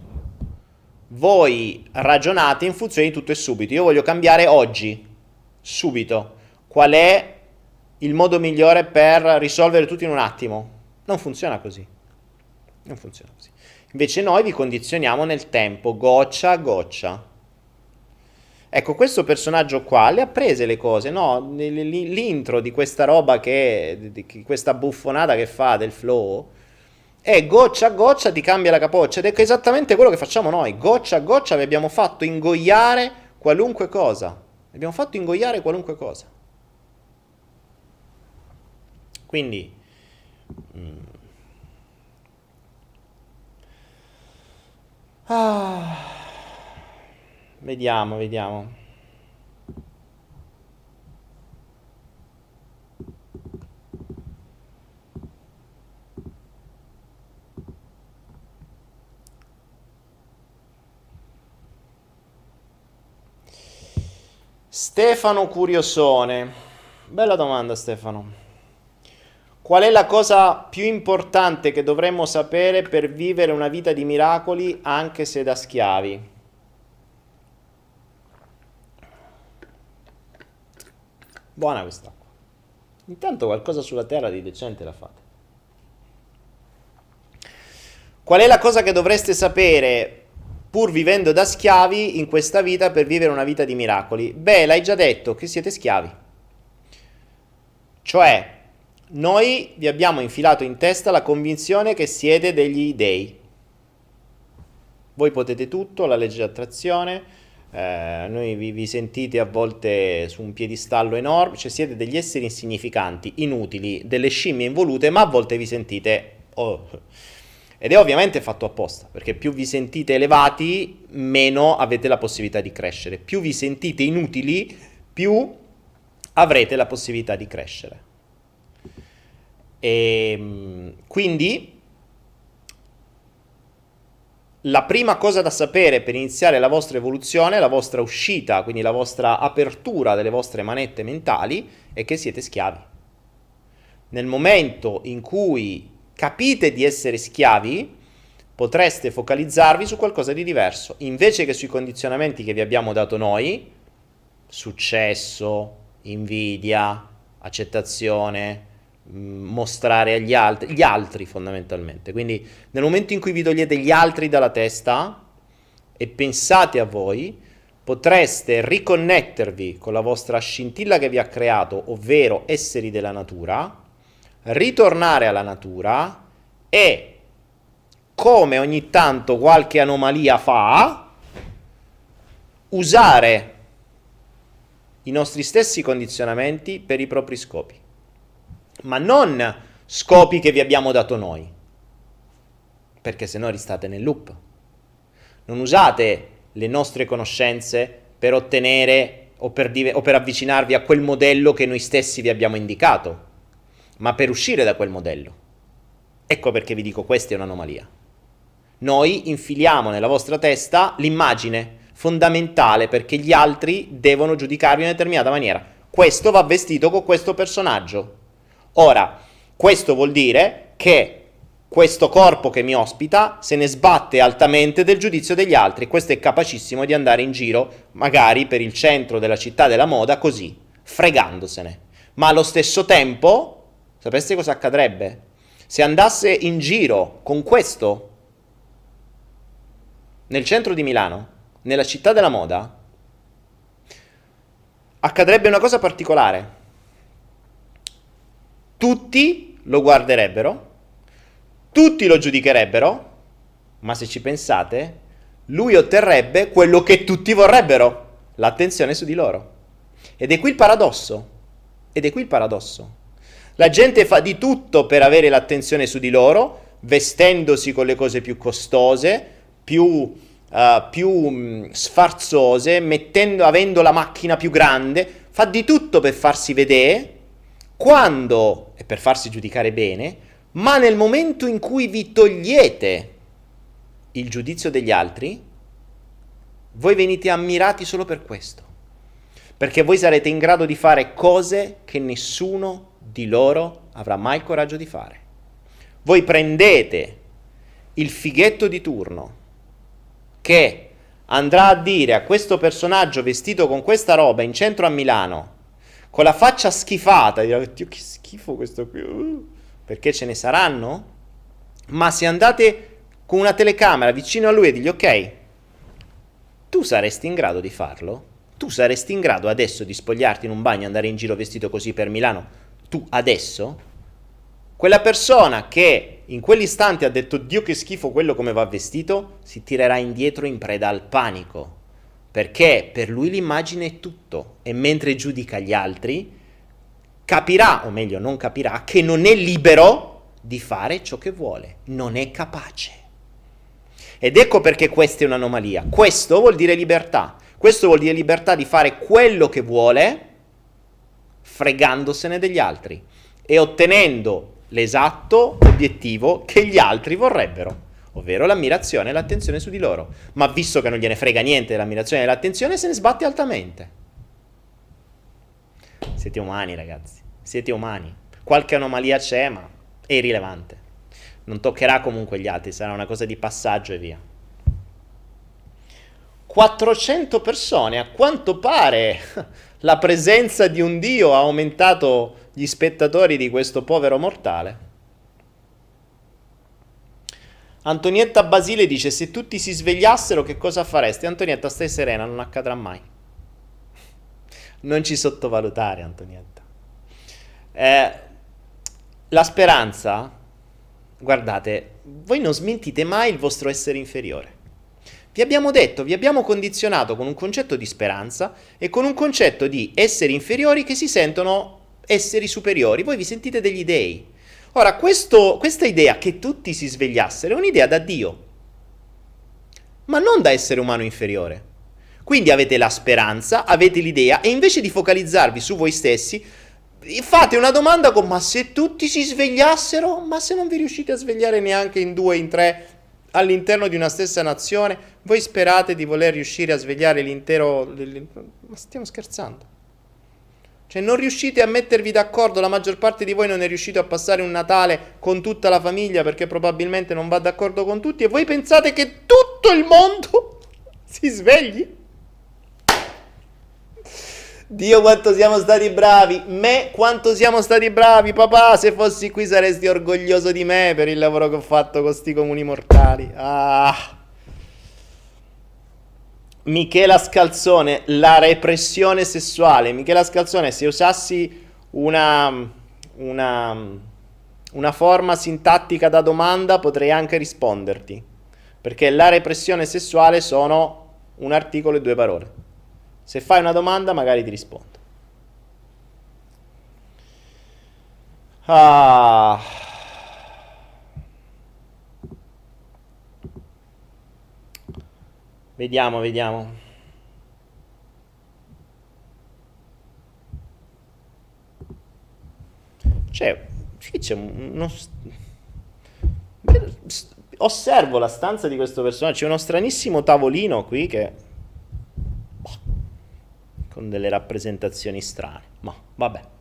voi ragionate in funzione di tutto e subito. Io voglio cambiare oggi, subito. Qual è il modo migliore per risolvere tutto in un attimo. Non funziona così. Non funziona così. Invece noi vi condizioniamo nel tempo, goccia a goccia. Ecco, questo personaggio qua le ha prese le cose, no? L'intro di questa roba che, di questa buffonata che fa del flow, è goccia a goccia ti cambia la capoccia ed è esattamente quello che facciamo noi. Goccia a goccia vi abbiamo fatto ingoiare qualunque cosa. Abbiamo fatto ingoiare qualunque cosa. Quindi mm, ah, vediamo, vediamo. Stefano Curiosone. Bella domanda Stefano. Qual è la cosa più importante che dovremmo sapere per vivere una vita di miracoli anche se da schiavi? Buona questa. Intanto qualcosa sulla terra di decente la fate. Qual è la cosa che dovreste sapere pur vivendo da schiavi in questa vita per vivere una vita di miracoli? Beh, l'hai già detto che siete schiavi. Cioè, noi vi abbiamo infilato in testa la convinzione che siete degli dei. Voi potete tutto, la legge di attrazione, eh, noi vi, vi, sentite a volte su un piedistallo enorme, cioè siete degli esseri insignificanti, inutili, delle scimmie involute, ma a volte vi sentite... Oh. Ed è ovviamente fatto apposta, perché più vi sentite elevati, meno avete la possibilità di crescere. Più vi sentite inutili, più avrete la possibilità di crescere. E, ehm, quindi la prima cosa da sapere per iniziare la vostra evoluzione, la vostra uscita, quindi la vostra apertura delle vostre manette mentali, è che siete schiavi. Nel momento in cui capite di essere schiavi, potreste focalizzarvi su qualcosa di diverso, invece che sui condizionamenti che vi abbiamo dato noi, successo, invidia, accettazione, mostrare agli altri, gli altri fondamentalmente. Quindi nel momento in cui vi togliete gli altri dalla testa e pensate a voi, potreste riconnettervi con la vostra scintilla che vi ha creato, ovvero esseri della natura, ritornare alla natura e come ogni tanto qualche anomalia fa, usare i nostri stessi condizionamenti per i propri scopi ma non scopi che vi abbiamo dato noi, perché se no ristate nel loop. Non usate le nostre conoscenze per ottenere o per, div- o per avvicinarvi a quel modello che noi stessi vi abbiamo indicato, ma per uscire da quel modello. Ecco perché vi dico questa è un'anomalia. Noi infiliamo nella vostra testa l'immagine fondamentale perché gli altri devono giudicarvi in una determinata maniera. Questo va vestito con questo personaggio. Ora, questo vuol dire che questo corpo che mi ospita se ne sbatte altamente del giudizio degli altri. Questo è capacissimo di andare in giro, magari per il centro della città della moda, così, fregandosene. Ma allo stesso tempo, sapeste cosa accadrebbe? Se andasse in giro con questo nel centro di Milano, nella città della moda, accadrebbe una cosa particolare tutti lo guarderebbero, tutti lo giudicherebbero, ma se ci pensate, lui otterrebbe quello che tutti vorrebbero, l'attenzione su di loro. Ed è qui il paradosso. Ed è qui il paradosso. La gente fa di tutto per avere l'attenzione su di loro, vestendosi con le cose più costose, più, uh, più um, sfarzose, mettendo, avendo la macchina più grande, fa di tutto per farsi vedere, quando, e per farsi giudicare bene, ma nel momento in cui vi togliete il giudizio degli altri, voi venite ammirati solo per questo. Perché voi sarete in grado di fare cose che nessuno di loro avrà mai il coraggio di fare. Voi prendete il fighetto di turno che andrà a dire a questo personaggio vestito con questa roba in centro a Milano con la faccia schifata, dirà, Dio che schifo questo qui, uh, perché ce ne saranno? Ma se andate con una telecamera vicino a lui e digli, ok, tu saresti in grado di farlo? Tu saresti in grado adesso di spogliarti in un bagno e andare in giro vestito così per Milano? Tu adesso? Quella persona che in quell'istante ha detto Dio che schifo quello come va vestito, si tirerà indietro in preda al panico perché per lui l'immagine è tutto e mentre giudica gli altri capirà, o meglio non capirà, che non è libero di fare ciò che vuole, non è capace. Ed ecco perché questa è un'anomalia. Questo vuol dire libertà. Questo vuol dire libertà di fare quello che vuole fregandosene degli altri e ottenendo l'esatto obiettivo che gli altri vorrebbero ovvero l'ammirazione e l'attenzione su di loro. Ma visto che non gliene frega niente dell'ammirazione e dell'attenzione, se ne sbatte altamente. Siete umani, ragazzi. Siete umani. Qualche anomalia c'è, ma è irrilevante. Non toccherà comunque gli altri, sarà una cosa di passaggio e via. 400 persone, a quanto pare la presenza di un Dio ha aumentato gli spettatori di questo povero mortale. Antonietta Basile dice: Se tutti si svegliassero, che cosa faresti? Antonietta, stai serena, non accadrà mai. Non ci sottovalutare, Antonietta. Eh, la speranza, guardate, voi non smentite mai il vostro essere inferiore. Vi abbiamo detto, vi abbiamo condizionato con un concetto di speranza e con un concetto di esseri inferiori che si sentono esseri superiori. Voi vi sentite degli dei. Ora, questo, questa idea che tutti si svegliassero è un'idea da Dio, ma non da essere umano inferiore. Quindi avete la speranza, avete l'idea e invece di focalizzarvi su voi stessi, fate una domanda con ma se tutti si svegliassero, ma se non vi riuscite a svegliare neanche in due, in tre, all'interno di una stessa nazione, voi sperate di voler riuscire a svegliare l'intero... Ma stiamo scherzando. Cioè non riuscite a mettervi d'accordo, la maggior parte di voi non è riuscito a passare un Natale con tutta la famiglia perché probabilmente non va d'accordo con tutti e voi pensate che tutto il mondo si svegli? Dio quanto siamo stati bravi, me quanto siamo stati bravi, papà, se fossi qui saresti orgoglioso di me per il lavoro che ho fatto con sti comuni mortali. Ah. Michela Scalzone, la repressione sessuale. Michela Scalzone, se usassi una, una, una forma sintattica da domanda potrei anche risponderti. Perché la repressione sessuale sono un articolo e due parole. Se fai una domanda magari ti rispondo. Ah. Vediamo, vediamo. C'è, sì, c'è uno... Osservo la stanza di questo personaggio, c'è uno stranissimo tavolino qui che... Boh, con delle rappresentazioni strane, ma vabbè.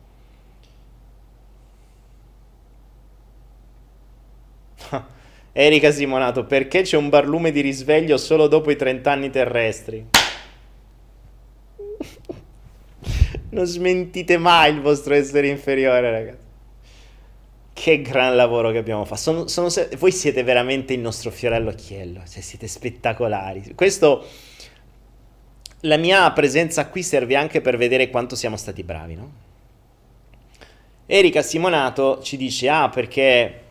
Erika Simonato, perché c'è un barlume di risveglio solo dopo i 30 anni terrestri? non smentite mai il vostro essere inferiore, ragazzi. Che gran lavoro che abbiamo fatto. Sono, sono, voi siete veramente il nostro fiorello occhiello, cioè siete spettacolari. Questo, la mia presenza qui serve anche per vedere quanto siamo stati bravi, no? Erika Simonato ci dice, ah, perché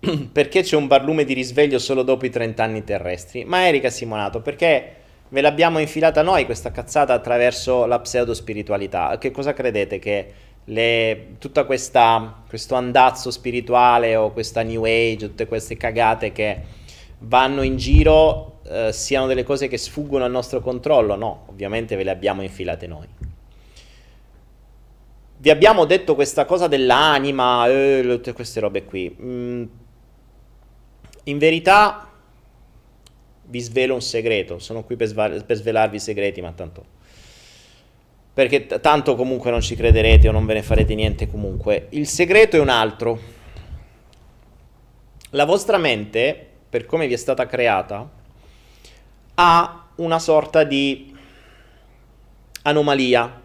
perché c'è un barlume di risveglio solo dopo i 30 anni terrestri? Ma Erika Simonato, perché ve l'abbiamo infilata noi questa cazzata attraverso la pseudo-spiritualità? Che cosa credete? Che le, tutto questo andazzo spirituale o questa new age, tutte queste cagate che vanno in giro eh, siano delle cose che sfuggono al nostro controllo? No, ovviamente ve le abbiamo infilate noi vi abbiamo detto questa cosa dell'anima, eh, tutte queste robe qui. Mm, in verità vi svelo un segreto, sono qui per, sval- per svelarvi i segreti, ma tanto... Perché t- tanto comunque non ci crederete o non ve ne farete niente comunque. Il segreto è un altro. La vostra mente, per come vi è stata creata, ha una sorta di anomalia.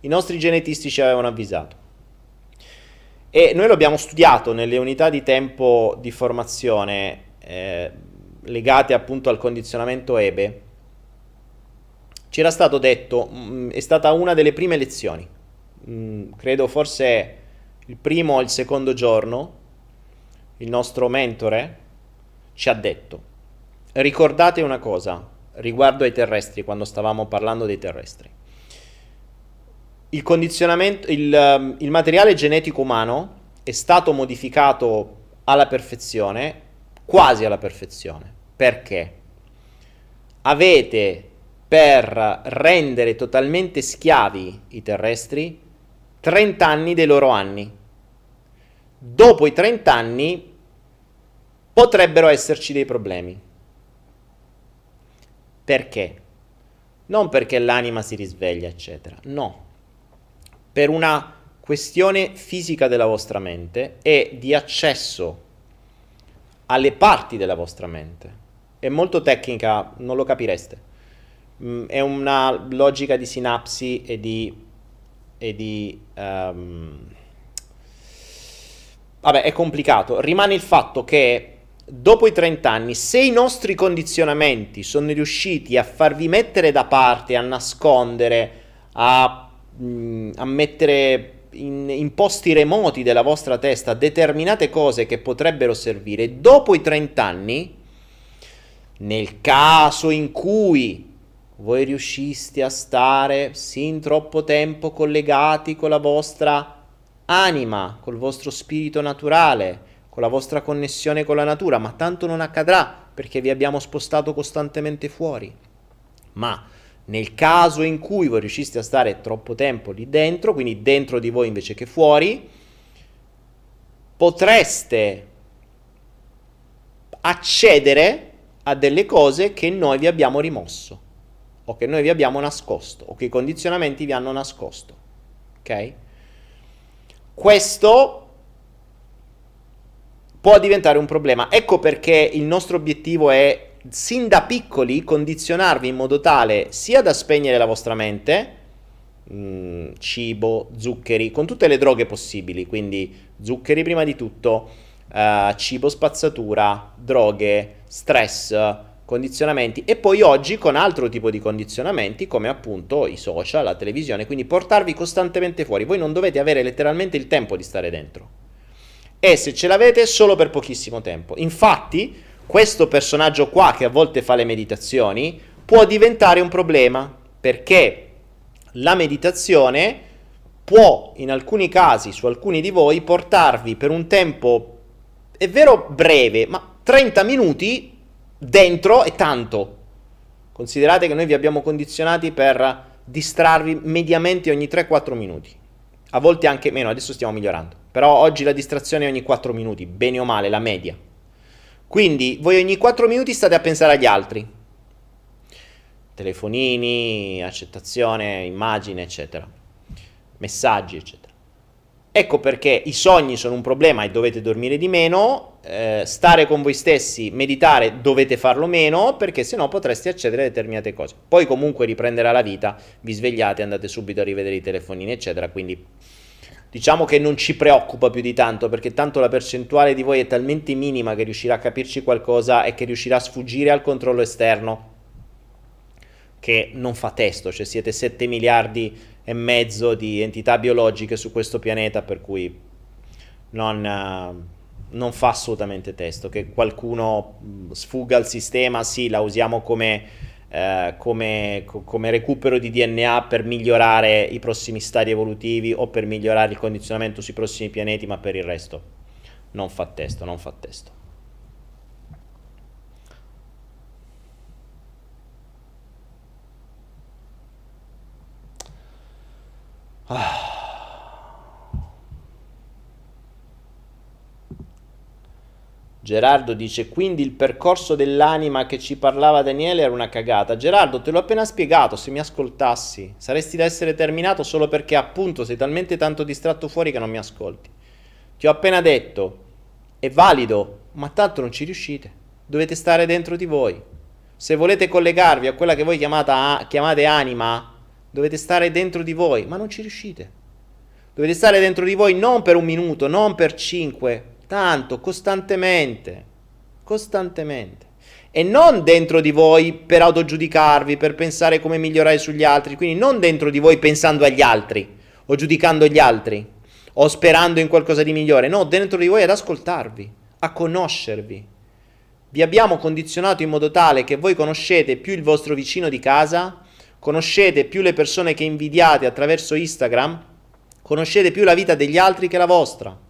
I nostri genetisti ci avevano avvisato. E noi lo abbiamo studiato nelle unità di tempo di formazione eh, legate appunto al condizionamento EBE. Ci era stato detto, mh, mm, è stata una delle prime lezioni, mh, mm, credo forse il primo o il secondo giorno, il nostro mentore ci ha detto, ricordate una cosa riguardo ai terrestri, quando stavamo parlando dei terrestri il condizionamento, il, um, il materiale genetico umano è stato modificato alla perfezione, quasi alla perfezione. Perché? Avete per rendere totalmente schiavi i terrestri 30 anni dei loro anni. Dopo i 30 anni potrebbero esserci dei problemi. Perché? Non perché l'anima si risveglia, eccetera. No, per una questione fisica della vostra mente e di accesso alle parti della vostra mente. È molto tecnica, non lo capireste. mm, è una logica di sinapsi e di... E di ehm, Vabbè, è complicato. Rimane il fatto che dopo i 30 anni, se i nostri condizionamenti sono riusciti a farvi mettere da parte, a nascondere, a, mm, a mettere in, in posti remoti della vostra testa determinate cose che potrebbero servire, dopo i 30 anni, nel caso in cui voi riusciste a stare sin troppo tempo collegati con la vostra anima, col vostro spirito naturale, con la vostra connessione con la natura, ma tanto non accadrà perché vi abbiamo spostato costantemente fuori. Ma nel caso in cui voi riusciste a stare troppo tempo lì dentro, quindi dentro di voi invece che fuori, potreste accedere a delle cose che noi vi abbiamo rimosso o che noi vi abbiamo nascosto o che i condizionamenti vi hanno nascosto. Ok? Questo può diventare un problema. Ecco perché il nostro obiettivo è sin da piccoli condizionarvi in modo tale sia da spegnere la vostra mente, mh, mm, cibo, zuccheri, con tutte le droghe possibili, quindi zuccheri prima di tutto, uh, cibo spazzatura, droghe, stress, condizionamenti e poi oggi con altro tipo di condizionamenti come appunto i social, la televisione, quindi portarvi costantemente fuori. Voi non dovete avere letteralmente il tempo di stare dentro. E se ce l'avete solo per pochissimo tempo. Infatti, questo personaggio qua che a volte fa le meditazioni può diventare un problema perché la meditazione può in alcuni casi su alcuni di voi portarvi per un tempo è vero breve ma 30 minuti dentro è tanto. Considerate che noi vi abbiamo condizionati per distrarvi mediamente ogni 3-4 minuti a volte anche meno adesso stiamo migliorando però oggi la distrazione è ogni 4 minuti bene o male la media quindi voi ogni 4 minuti state a pensare agli altri. Telefonini, accettazione, immagine, eccetera. Messaggi, eccetera. Ecco perché i sogni sono un problema e dovete dormire di meno, eh, stare con voi stessi, meditare dovete farlo meno perché sennò potreste accedere a determinate cose. Poi comunque riprenderà la vita, vi svegliate, andate subito a rivedere i telefonini, eccetera, quindi diciamo che non ci preoccupa più di tanto perché tanto la percentuale di voi è talmente minima che riuscirà a capirci qualcosa e che riuscirà a sfuggire al controllo esterno che non fa testo, cioè siete 7 miliardi e mezzo di entità biologiche su questo pianeta per cui non, uh, non fa assolutamente testo, che qualcuno sfugga al sistema, sì, la usiamo come eh, come, come, recupero di DNA per migliorare i prossimi stadi evolutivi o per migliorare il condizionamento sui prossimi pianeti, ma per il resto non fa testo, non fa testo. Ah. Gerardo dice quindi il percorso dell'anima che ci parlava Daniele era una cagata. Gerardo, te l'ho appena spiegato, se mi ascoltassi, saresti da essere terminato solo perché appunto sei talmente tanto distratto fuori che non mi ascolti. Ti ho appena detto, è valido, ma tanto non ci riuscite. Dovete stare dentro di voi. Se volete collegarvi a quella che voi chiamata, chiamate anima, dovete stare dentro di voi, ma non ci riuscite. Dovete stare dentro di voi non per un minuto, non per cinque, tanto, costantemente, costantemente. E non dentro di voi per autogiudicarvi, per pensare come migliorare sugli altri, quindi non dentro di voi pensando agli altri o giudicando gli altri o sperando in qualcosa di migliore, no, dentro di voi ad ascoltarvi, a conoscervi. Vi abbiamo condizionato in modo tale che voi conoscete più il vostro vicino di casa, conoscete più le persone che invidiate attraverso Instagram, conoscete più la vita degli altri che la vostra.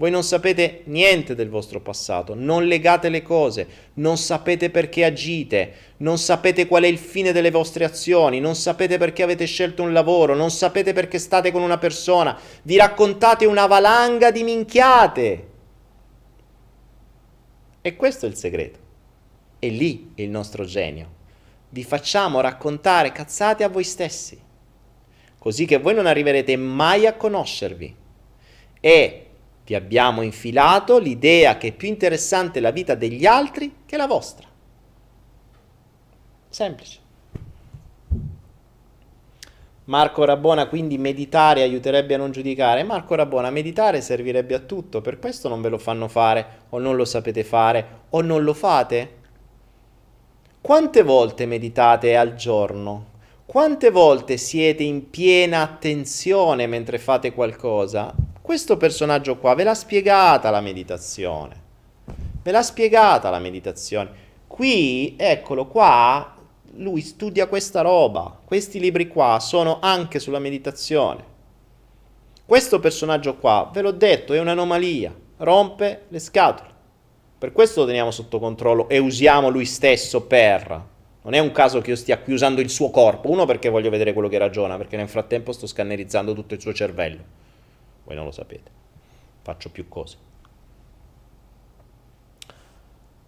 Voi non sapete niente del vostro passato, non legate le cose, non sapete perché agite, non sapete qual è il fine delle vostre azioni, non sapete perché avete scelto un lavoro, non sapete perché state con una persona, vi raccontate una valanga di minchiate. E questo è il segreto. E lì è il nostro genio. Vi facciamo raccontare cazzate a voi stessi, così che voi non arriverete mai a conoscervi. E ti abbiamo infilato l'idea che è più interessante la vita degli altri che la vostra. Semplice. Marco Rabona, quindi meditare aiuterebbe a non giudicare. Marco Rabona, meditare servirebbe a tutto, per questo non ve lo fanno fare, o non lo sapete fare, o non lo fate. Quante volte meditate al giorno? Quante volte siete in piena attenzione mentre fate qualcosa? Questo personaggio qua ve l'ha spiegata la meditazione. Ve l'ha spiegata la meditazione. Qui, eccolo qua, lui studia questa roba. Questi libri qua sono anche sulla meditazione. Questo personaggio qua, ve l'ho detto, è un'anomalia, rompe le scatole. Per questo lo teniamo sotto controllo e usiamo lui stesso per... Non è un caso che io stia qui usando il suo corpo, uno perché voglio vedere quello che ragiona, perché nel frattempo sto scannerizzando tutto il suo cervello. Voi non lo sapete. Faccio più cose.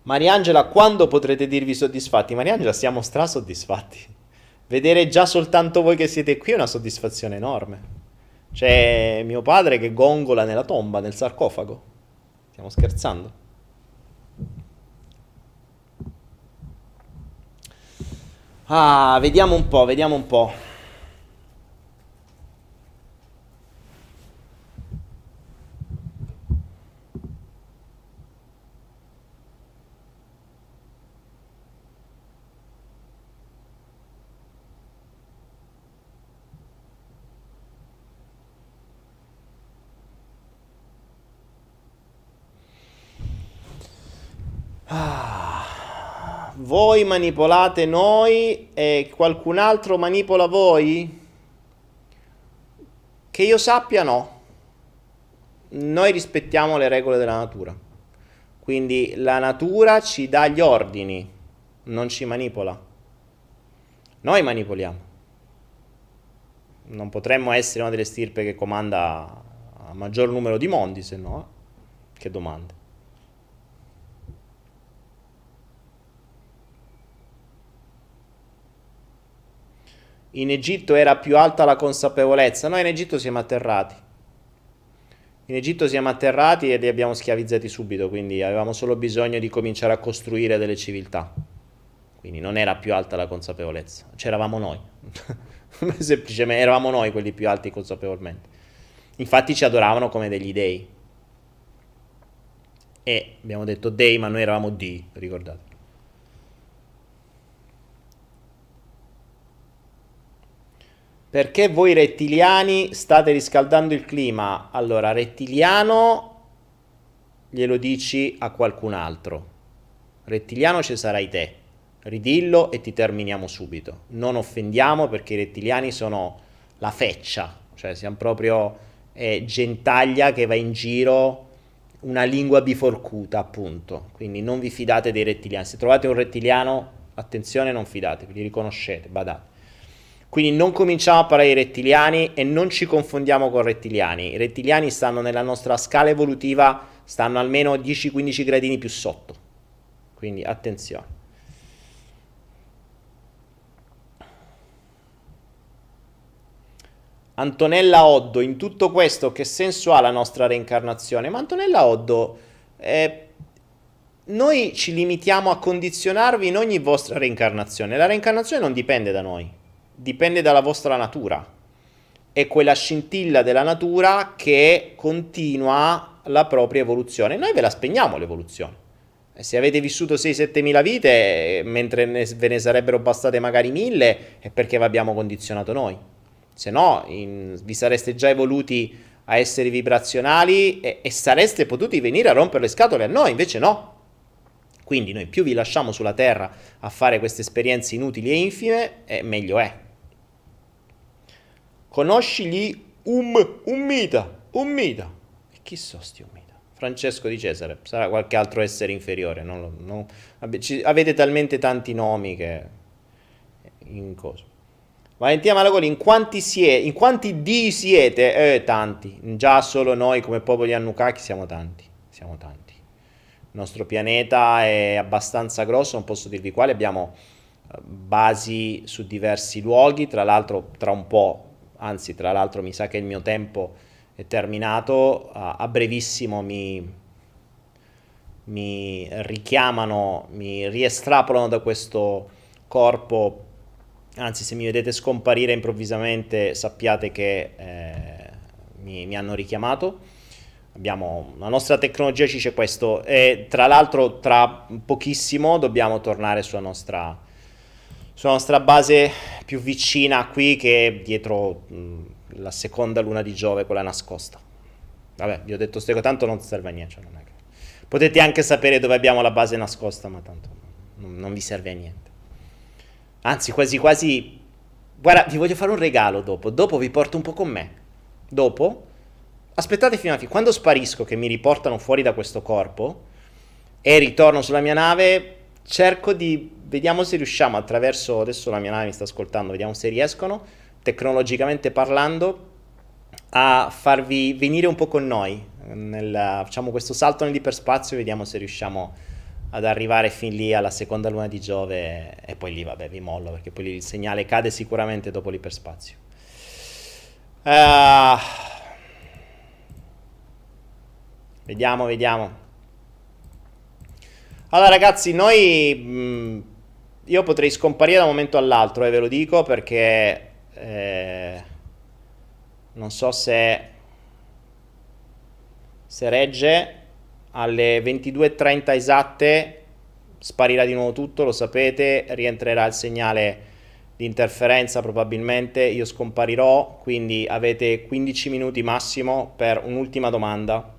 Mariangela, quando potrete dirvi soddisfatti? Mariangela, siamo strasoddisfatti. Vedere già soltanto voi che siete qui è una soddisfazione enorme. C'è mio padre che gongola nella tomba, nel sarcofago. Stiamo scherzando. Ah, vediamo un po', vediamo un po'. Ah, voi manipolate noi e qualcun altro manipola voi? Che io sappia no. Noi rispettiamo le regole della natura. Quindi la natura ci dà gli ordini, non ci manipola. Noi manipoliamo. Non potremmo essere una delle stirpe che comanda a maggior numero di mondi, se no. eh. Che domande. In Egitto era più alta la consapevolezza. Noi in Egitto siamo atterrati. In Egitto siamo atterrati e li abbiamo schiavizzati subito, quindi avevamo solo bisogno di cominciare a costruire delle civiltà. Quindi non era più alta la consapevolezza, c'eravamo noi. Semplicemente eravamo noi quelli più alti consapevolmente. Infatti ci adoravano come degli dei. E abbiamo detto dei, ma noi eravamo di, ricordate. Perché voi rettiliani state riscaldando il clima? Allora, rettiliano glielo dici a qualcun altro. Rettiliano ci sarai te. Ridillo e ti terminiamo subito. Non offendiamo perché i rettiliani sono la feccia, cioè siamo proprio eh, gentaglia che va in giro, una lingua biforcuta, appunto. Quindi non vi fidate dei rettiliani. Se trovate un rettiliano, attenzione, non fidatevi, li riconoscete, badate. Quindi non cominciamo a parlare di rettiliani e non ci confondiamo con rettiliani. I rettiliani stanno nella nostra scala evolutiva, stanno almeno 10-15 gradini più sotto. Quindi attenzione. Antonella Oddo, in tutto questo che senso ha la nostra reincarnazione? Ma Antonella Oddo, eh, noi ci limitiamo a condizionarvi in ogni vostra reincarnazione. La reincarnazione non dipende da noi, dipende dalla vostra natura. È quella scintilla della natura che continua la propria evoluzione. Noi ve la spegniamo l'evoluzione. Se avete vissuto 6-7 mila vite, mentre ne- ve ne sarebbero bastate magari mille, è perché vi abbiamo condizionato noi. Se no, in- vi sareste già evoluti a esseri vibrazionali e, e sareste potuti venire a rompere le scatole a noi, invece no. Quindi noi più vi lasciamo sulla Terra a fare queste esperienze inutili e infime, eh, meglio è. Conosci gli um, Ummita, Ummita. E chi sono sti Ummita? Francesco di Cesare, sarà qualche altro essere inferiore. non non- avete talmente tanti nomi che... In cosa? Valentina Malagoli, in quanti, siete, in quanti di siete? Eh, tanti. Già solo noi come popolo di Anunnaki siamo tanti. Siamo tanti. Il nostro pianeta è abbastanza grosso, non posso dirvi quali. Abbiamo eh, basi su diversi luoghi. Tra l'altro, tra un po', anzi, tra l'altro, mi sa che il mio tempo è terminato. A, a brevissimo mi, mi richiamano, mi riestrapolano da questo corpo Anzi, se mi vedete scomparire improvvisamente, sappiate che eh, mi, mi hanno richiamato. Abbiamo, la nostra tecnologia ci dice questo e tra l'altro tra pochissimo dobbiamo tornare sulla nostra, sulla nostra base più vicina qui che dietro mh, la seconda luna di Giove, quella nascosta. Vabbè, vi ho detto ste cose, tanto non serve a niente. Cioè non è che... Potete anche sapere dove abbiamo la base nascosta, ma tanto non, non vi serve a niente. Anzi, quasi quasi... Guarda, vi voglio fare un regalo dopo. Dopo vi porto un po' con me. Dopo, aspettate fino a fine. Quando sparisco, che mi riportano fuori da questo corpo e ritorno sulla mia nave, cerco di... Vediamo se riusciamo attraverso... Adesso la mia nave mi sta ascoltando, vediamo se riescono, tecnologicamente parlando, a farvi venire un po' con noi. Nel, facciamo questo salto nell'iperspazio e vediamo se riusciamo ad arrivare fin lì alla seconda luna di Giove e poi lì vabbè vi mollo perché poi lì il segnale cade sicuramente dopo l'iperspazio. Uh, vediamo, vediamo. Allora ragazzi, noi... Mh, io potrei scomparire da un momento all'altro, e eh, ve lo dico perché... Eh, non so se... Se regge alle 22.30 esatte sparirà di nuovo tutto, lo sapete, rientrerà il segnale di interferenza probabilmente, io scomparirò, quindi avete 15 minuti massimo per un'ultima domanda.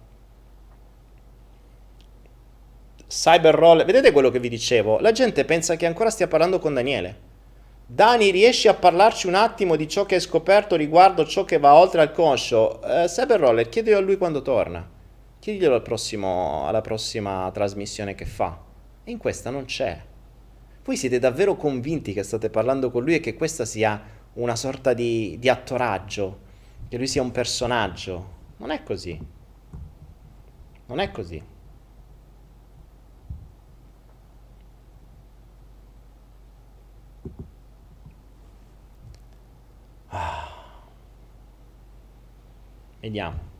Cyberroll, vedete quello che vi dicevo? La gente pensa che ancora stia parlando con Daniele. Dani, riesci a parlarci un attimo di ciò che hai scoperto riguardo ciò che va oltre al conscio? Uh, Cyberroller, chiedilo a lui quando torna. Chiediglielo al prossimo, alla prossima trasmissione che fa. E in questa non c'è. Voi siete davvero convinti che state parlando con lui e che questa sia una sorta di, di attoraggio, che lui sia un personaggio. Non è così. Non è così. Ah. Vediamo.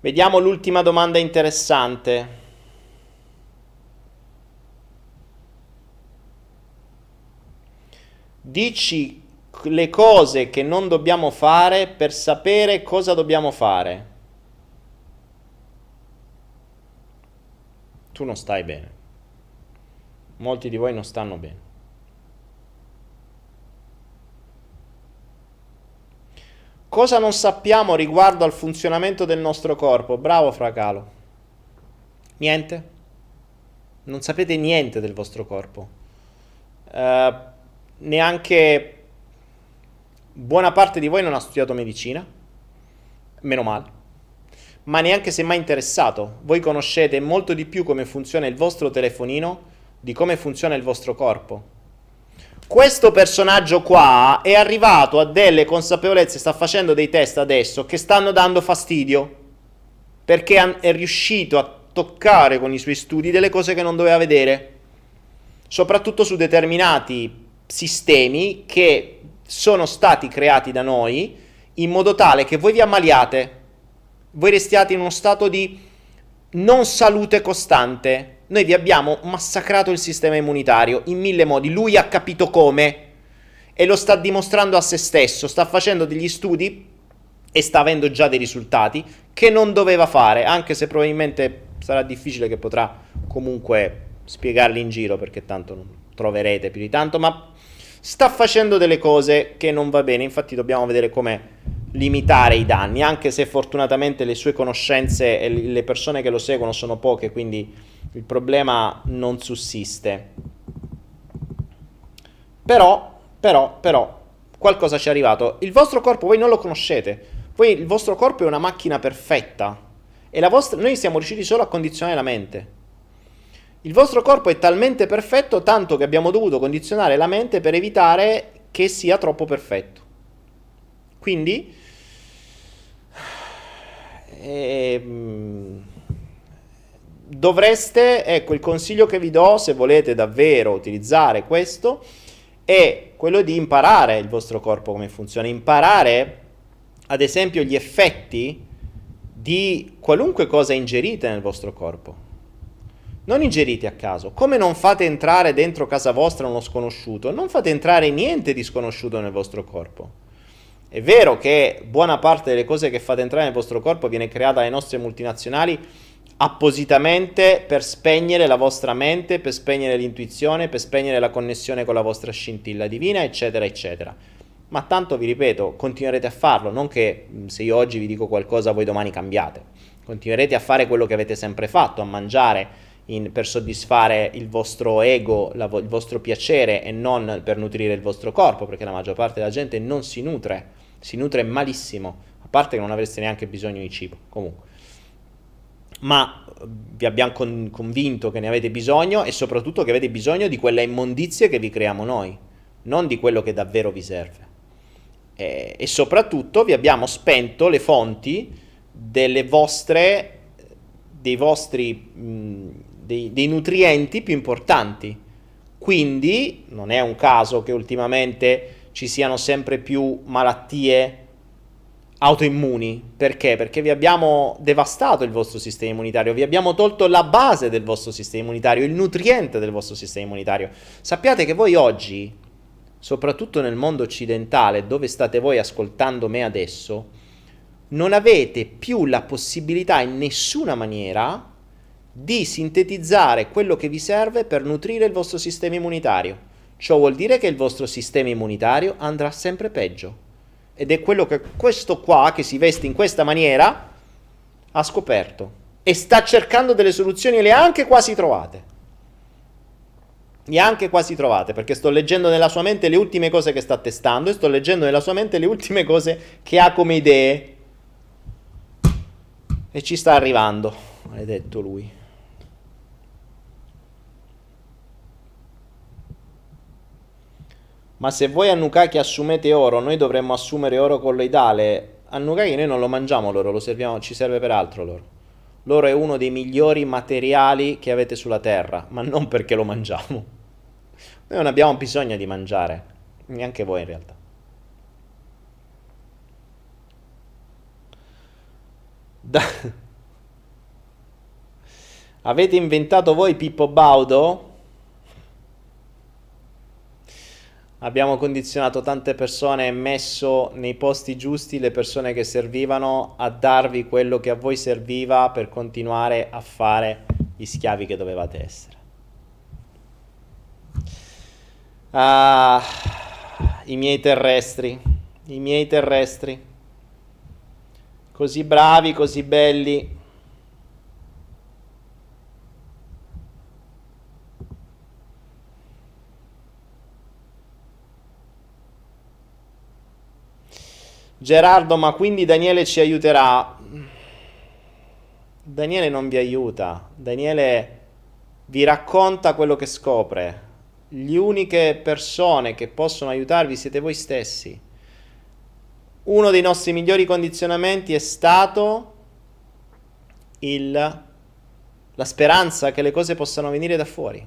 Vediamo l'ultima domanda interessante. Dici le cose che non dobbiamo fare per sapere cosa dobbiamo fare. Tu non stai bene. Molti di voi non stanno bene. Cosa non sappiamo riguardo al funzionamento del nostro corpo? Bravo Fracalo. Niente. Non sapete niente del vostro corpo. Uh, neanche buona parte di voi non ha studiato medicina. Meno male. Ma neanche è mai interessato. Voi conoscete molto di più come funziona il vostro telefonino di come funziona il vostro corpo questo personaggio qua è arrivato a delle consapevolezze, sta facendo dei test adesso che stanno dando fastidio, perché è riuscito a toccare con i suoi studi delle cose che non doveva vedere, soprattutto su determinati sistemi che sono stati creati da noi in modo tale che voi vi ammaliate, voi restiate in uno stato di non salute costante, noi vi abbiamo massacrato il sistema immunitario in mille modi. Lui ha capito come e lo sta dimostrando a se stesso. Sta facendo degli studi e sta avendo già dei risultati che non doveva fare, anche se probabilmente sarà difficile che potrà comunque spiegarli in giro perché tanto non troverete più di tanto, ma sta facendo delle cose che non va bene. Infatti dobbiamo vedere come limitare i danni, anche se fortunatamente le sue conoscenze e le persone che lo seguono sono poche, quindi il problema non sussiste. Però, però, però, qualcosa ci è arrivato. Il vostro corpo voi non lo conoscete. Voi, il vostro corpo è una macchina perfetta. E vostra, noi siamo riusciti solo a condizionare la mente. Il vostro corpo è talmente perfetto tanto che abbiamo dovuto condizionare la mente per evitare che sia troppo perfetto. Quindi, eh, dovreste, ecco il consiglio che vi do se volete davvero utilizzare questo, è quello di imparare il vostro corpo come funziona, imparare ad esempio gli effetti di qualunque cosa ingerite nel vostro corpo. Non ingerite a caso, come non fate entrare dentro casa vostra uno sconosciuto, non fate entrare niente di sconosciuto nel vostro corpo. È vero che buona parte delle cose che fate entrare nel vostro corpo viene creata dalle nostre multinazionali appositamente per spegnere la vostra mente, per spegnere l'intuizione, per spegnere la connessione con la vostra scintilla divina, eccetera, eccetera. Ma tanto vi ripeto, continuerete a farlo, non che se io oggi vi dico qualcosa voi domani cambiate. Continuerete a fare quello che avete sempre fatto, a mangiare in, per soddisfare il vostro ego, la, il vostro piacere e non per nutrire il vostro corpo, perché la maggior parte della gente non si nutre si nutre malissimo, a parte che non avreste neanche bisogno di cibo, comunque. Ma vi abbiamo con- convinto che ne avete bisogno e soprattutto che avete bisogno di quella immondizia che vi creiamo noi, non di quello che davvero vi serve. E, e soprattutto vi abbiamo spento le fonti delle vostre, dei vostri, mh, dei, dei nutrienti più importanti. Quindi non è un caso che ultimamente ci siano sempre più malattie autoimmuni. Perché? Perché vi abbiamo devastato il vostro sistema immunitario, vi abbiamo tolto la base del vostro sistema immunitario, il nutriente del vostro sistema immunitario. Sappiate che voi oggi, soprattutto nel mondo occidentale, dove state voi ascoltando me adesso, non avete più la possibilità in nessuna maniera di sintetizzare quello che vi serve per nutrire il vostro sistema immunitario. Ciò vuol dire che il vostro sistema immunitario andrà sempre peggio. Ed è quello che questo qua, che si veste in questa maniera, ha scoperto. E sta cercando delle soluzioni e le ha anche quasi trovate. Le ha anche quasi trovate, perché sto leggendo nella sua mente le ultime cose che sta testando e sto leggendo nella sua mente le ultime cose che ha come idee. E ci sta arrivando, maledetto lui. Ma se voi a Nukaki assumete oro, noi dovremmo assumere oro colloidale. A Nukaki noi non lo mangiamo l'oro, lo serviamo, ci serve per altro l'oro. L'oro è uno dei migliori materiali che avete sulla Terra, ma non perché lo mangiamo. Noi non abbiamo bisogno di mangiare, neanche voi in realtà. Da... Avete inventato voi Pippo Baudo? Abbiamo condizionato tante persone e messo nei posti giusti le persone che servivano a darvi quello che a voi serviva per continuare a fare gli schiavi che dovevate essere. Ah, i miei terrestri, i miei terrestri, così bravi, così belli, Gerardo, ma quindi Daniele ci aiuterà? Daniele non vi aiuta, Daniele vi racconta quello che scopre. Le uniche persone che possono aiutarvi siete voi stessi. Uno dei nostri migliori condizionamenti è stato il, la speranza che le cose possano venire da fuori.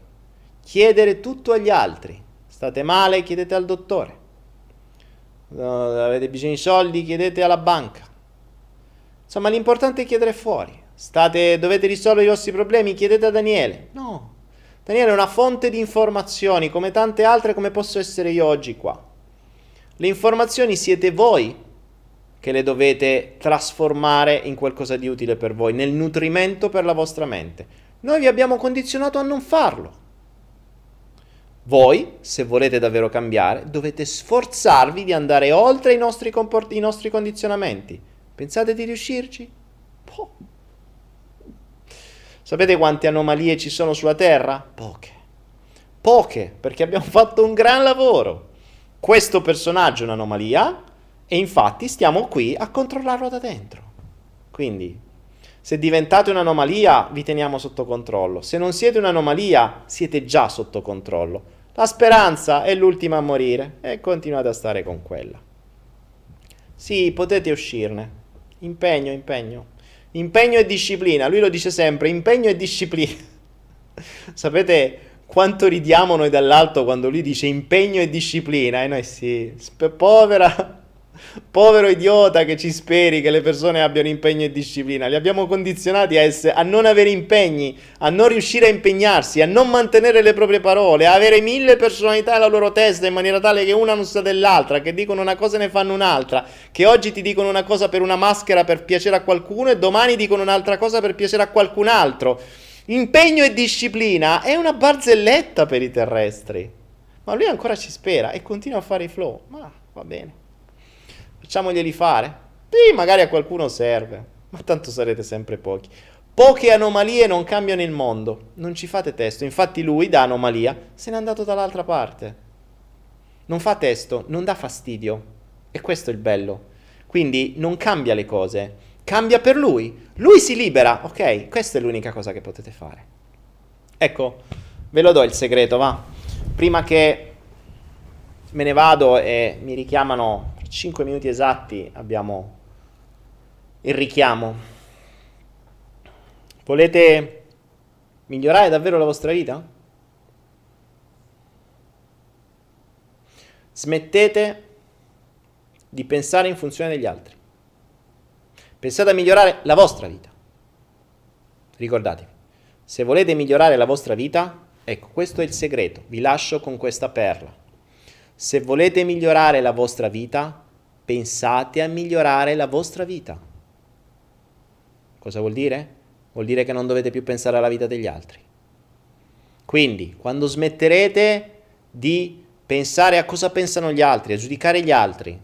Chiedere tutto agli altri. State male, chiedete al dottore avete bisogno di soldi, chiedete alla banca. Insomma, l'importante è chiedere fuori. State, dovete risolvere i vostri problemi, chiedete a Daniele. No. Daniele è una fonte di informazioni, come tante altre, come posso essere io oggi qua. Le informazioni siete voi che le dovete trasformare in qualcosa di utile per voi, nel nutrimento per la vostra mente. Noi vi abbiamo condizionato a non farlo. Voi, se volete davvero cambiare, dovete sforzarvi di andare oltre i nostri, comport- i nostri condizionamenti. Pensate di riuscirci? Poh. Sapete quante anomalie ci sono sulla Terra? Poche. Poche, perché abbiamo fatto un gran lavoro. Questo personaggio è un'anomalia e infatti stiamo qui a controllarlo da dentro. Quindi, se diventate un'anomalia, vi teniamo sotto controllo. Se non siete un'anomalia, siete già sotto controllo. La speranza è l'ultima a morire e continuate a stare con quella. Sì, potete uscirne. Impegno, impegno. Impegno e disciplina. Lui lo dice sempre, impegno e disciplina. Sapete quanto ridiamo noi dall'alto quando lui dice impegno e disciplina e noi sì, povera Povero idiota che ci speri che le persone abbiano impegno e disciplina. Li abbiamo condizionati a, essere, a, non avere impegni, a non riuscire a impegnarsi, a non mantenere le proprie parole, a avere mille personalità nella loro testa in maniera tale che una non sa dell'altra, che dicono una cosa e ne fanno un'altra, che oggi ti dicono una cosa per una maschera per piacere a qualcuno e domani dicono un'altra cosa per piacere a qualcun altro. Impegno e disciplina è una barzelletta per i terrestri. Ma lui ancora ci spera e continua a fare i flow. Ma va bene. Facciamoglieli fare. Sì, magari a qualcuno serve, ma tanto sarete sempre pochi. Poche anomalie non cambiano il mondo. Non ci fate testo. Infatti lui, da anomalia, se n'è andato dall'altra parte. Non fa testo, non dà fastidio. E questo è il bello. Quindi non cambia le cose. Cambia per lui. Lui si libera. Ok, questa è l'unica cosa che potete fare. Ecco, ve lo do il segreto, va. Prima che me ne vado e mi richiamano 5 minuti esatti abbiamo il richiamo. Volete migliorare davvero la vostra vita? Smettete di pensare in funzione degli altri. Pensate a migliorare la vostra vita. Ricordatevi, se volete migliorare la vostra vita, ecco, questo è il segreto. Vi lascio con questa perla. Se volete migliorare la vostra vita, pensate a migliorare la vostra vita. Cosa vuol dire? Vuol dire che non dovete più pensare alla vita degli altri. Quindi, quando smetterete di pensare a cosa pensano gli altri, a giudicare gli altri,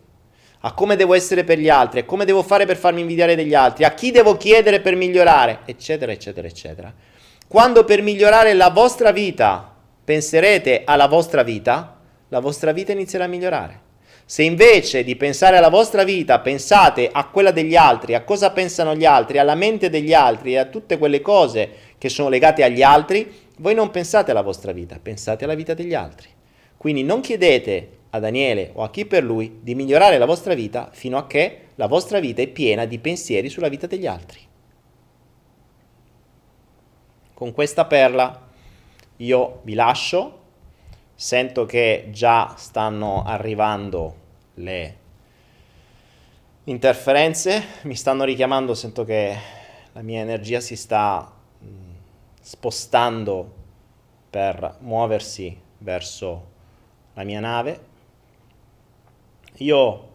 a come devo essere per gli altri, a come devo fare per farmi invidiare degli altri, a chi devo chiedere per migliorare, eccetera, eccetera, eccetera. Quando per migliorare la vostra vita penserete alla vostra vita, la vostra vita inizierà a migliorare. Se invece di pensare alla vostra vita pensate a quella degli altri, a cosa pensano gli altri, alla mente degli altri e a tutte quelle cose che sono legate agli altri, voi non pensate alla vostra vita, pensate alla vita degli altri. Quindi non chiedete a Daniele o a chi per lui di migliorare la vostra vita fino a che la vostra vita è piena di pensieri sulla vita degli altri. Con questa perla io vi lascio Sento che già stanno arrivando le interferenze, mi stanno richiamando, sento che la mia energia si sta spostando per muoversi verso la mia nave. Io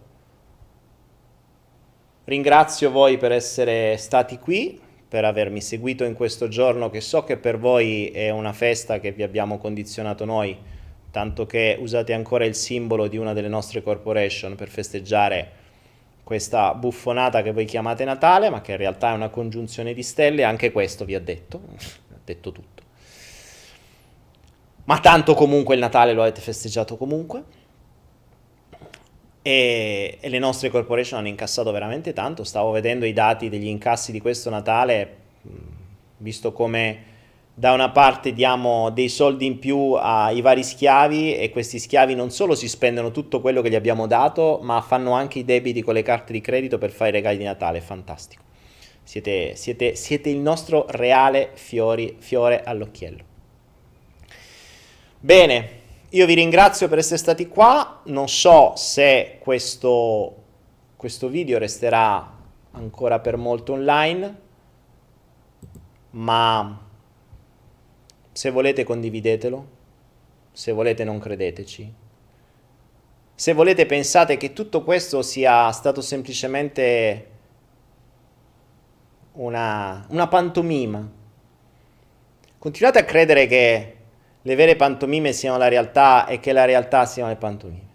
ringrazio voi per essere stati qui, per avermi seguito in questo giorno che so che per voi è una festa che vi abbiamo condizionato noi tanto che usate ancora il simbolo di una delle nostre corporation per festeggiare questa buffonata che voi chiamate Natale, ma che in realtà è una congiunzione di stelle, anche questo vi ha detto, ha detto tutto. Ma tanto comunque il Natale lo avete festeggiato comunque. E, e, le nostre corporation hanno incassato veramente tanto. Stavo vedendo i dati degli incassi di questo Natale, visto come da una parte diamo dei soldi in più ai vari schiavi e questi schiavi non solo si spendono tutto quello che gli abbiamo dato, ma fanno anche i debiti con le carte di credito per fare i regali di Natale, fantastico. Siete, siete, siete il nostro reale fiori, fiore all'occhiello. Bene, io vi ringrazio per essere stati qua, non so se questo, questo video resterà ancora per molto online, ma se volete condividetelo, se volete non credeteci. Se volete pensate che tutto questo sia stato semplicemente una, una pantomima. Continuate a credere che le vere pantomime siano la realtà e che la realtà siano le pantomime.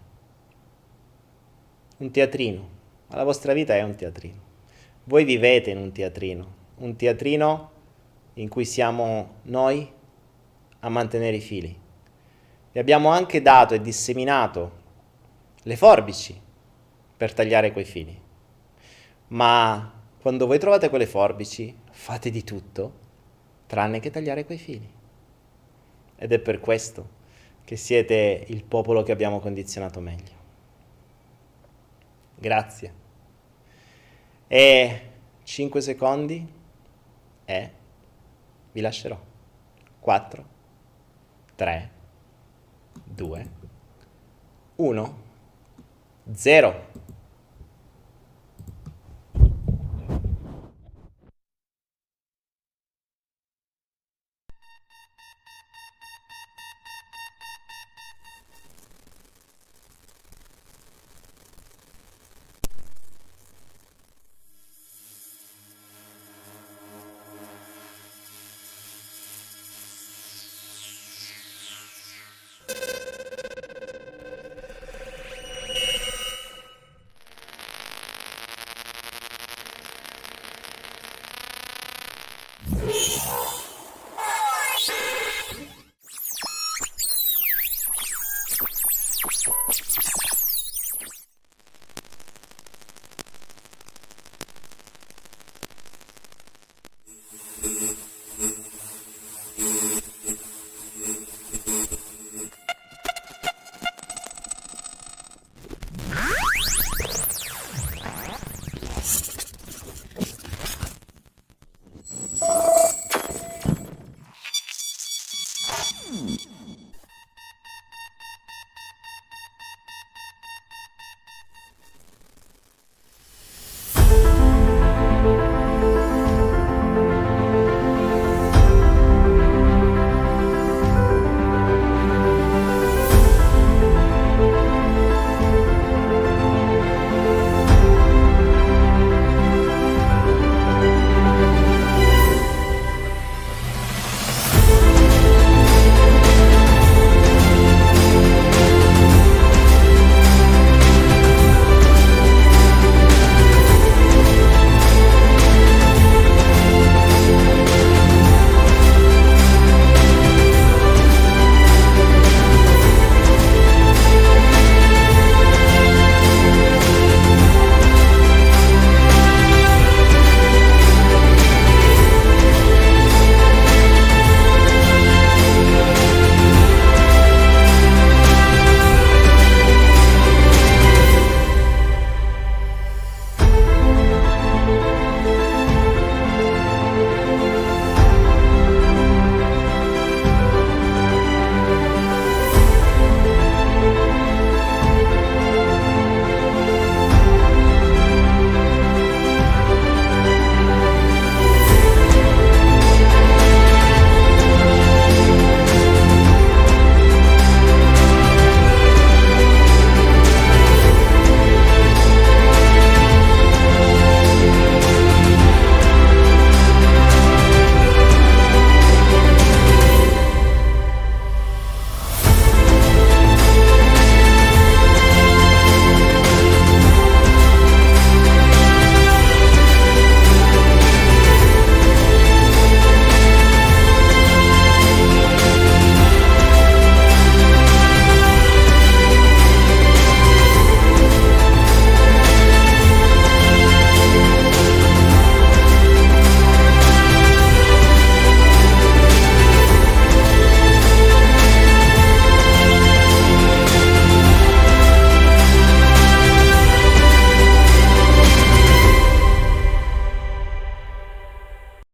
Un teatrino. La vostra vita è un teatrino. Voi vivete in un teatrino. Un teatrino in cui siamo noi a mantenere i fili. Vi abbiamo anche dato e disseminato le forbici per tagliare quei fili. Ma quando voi trovate quelle forbici, fate di tutto tranne che tagliare quei fili. Ed è per questo che siete il popolo che abbiamo condizionato meglio. Grazie. E 5 secondi e vi lascerò. 4 3, 2, 1, 0.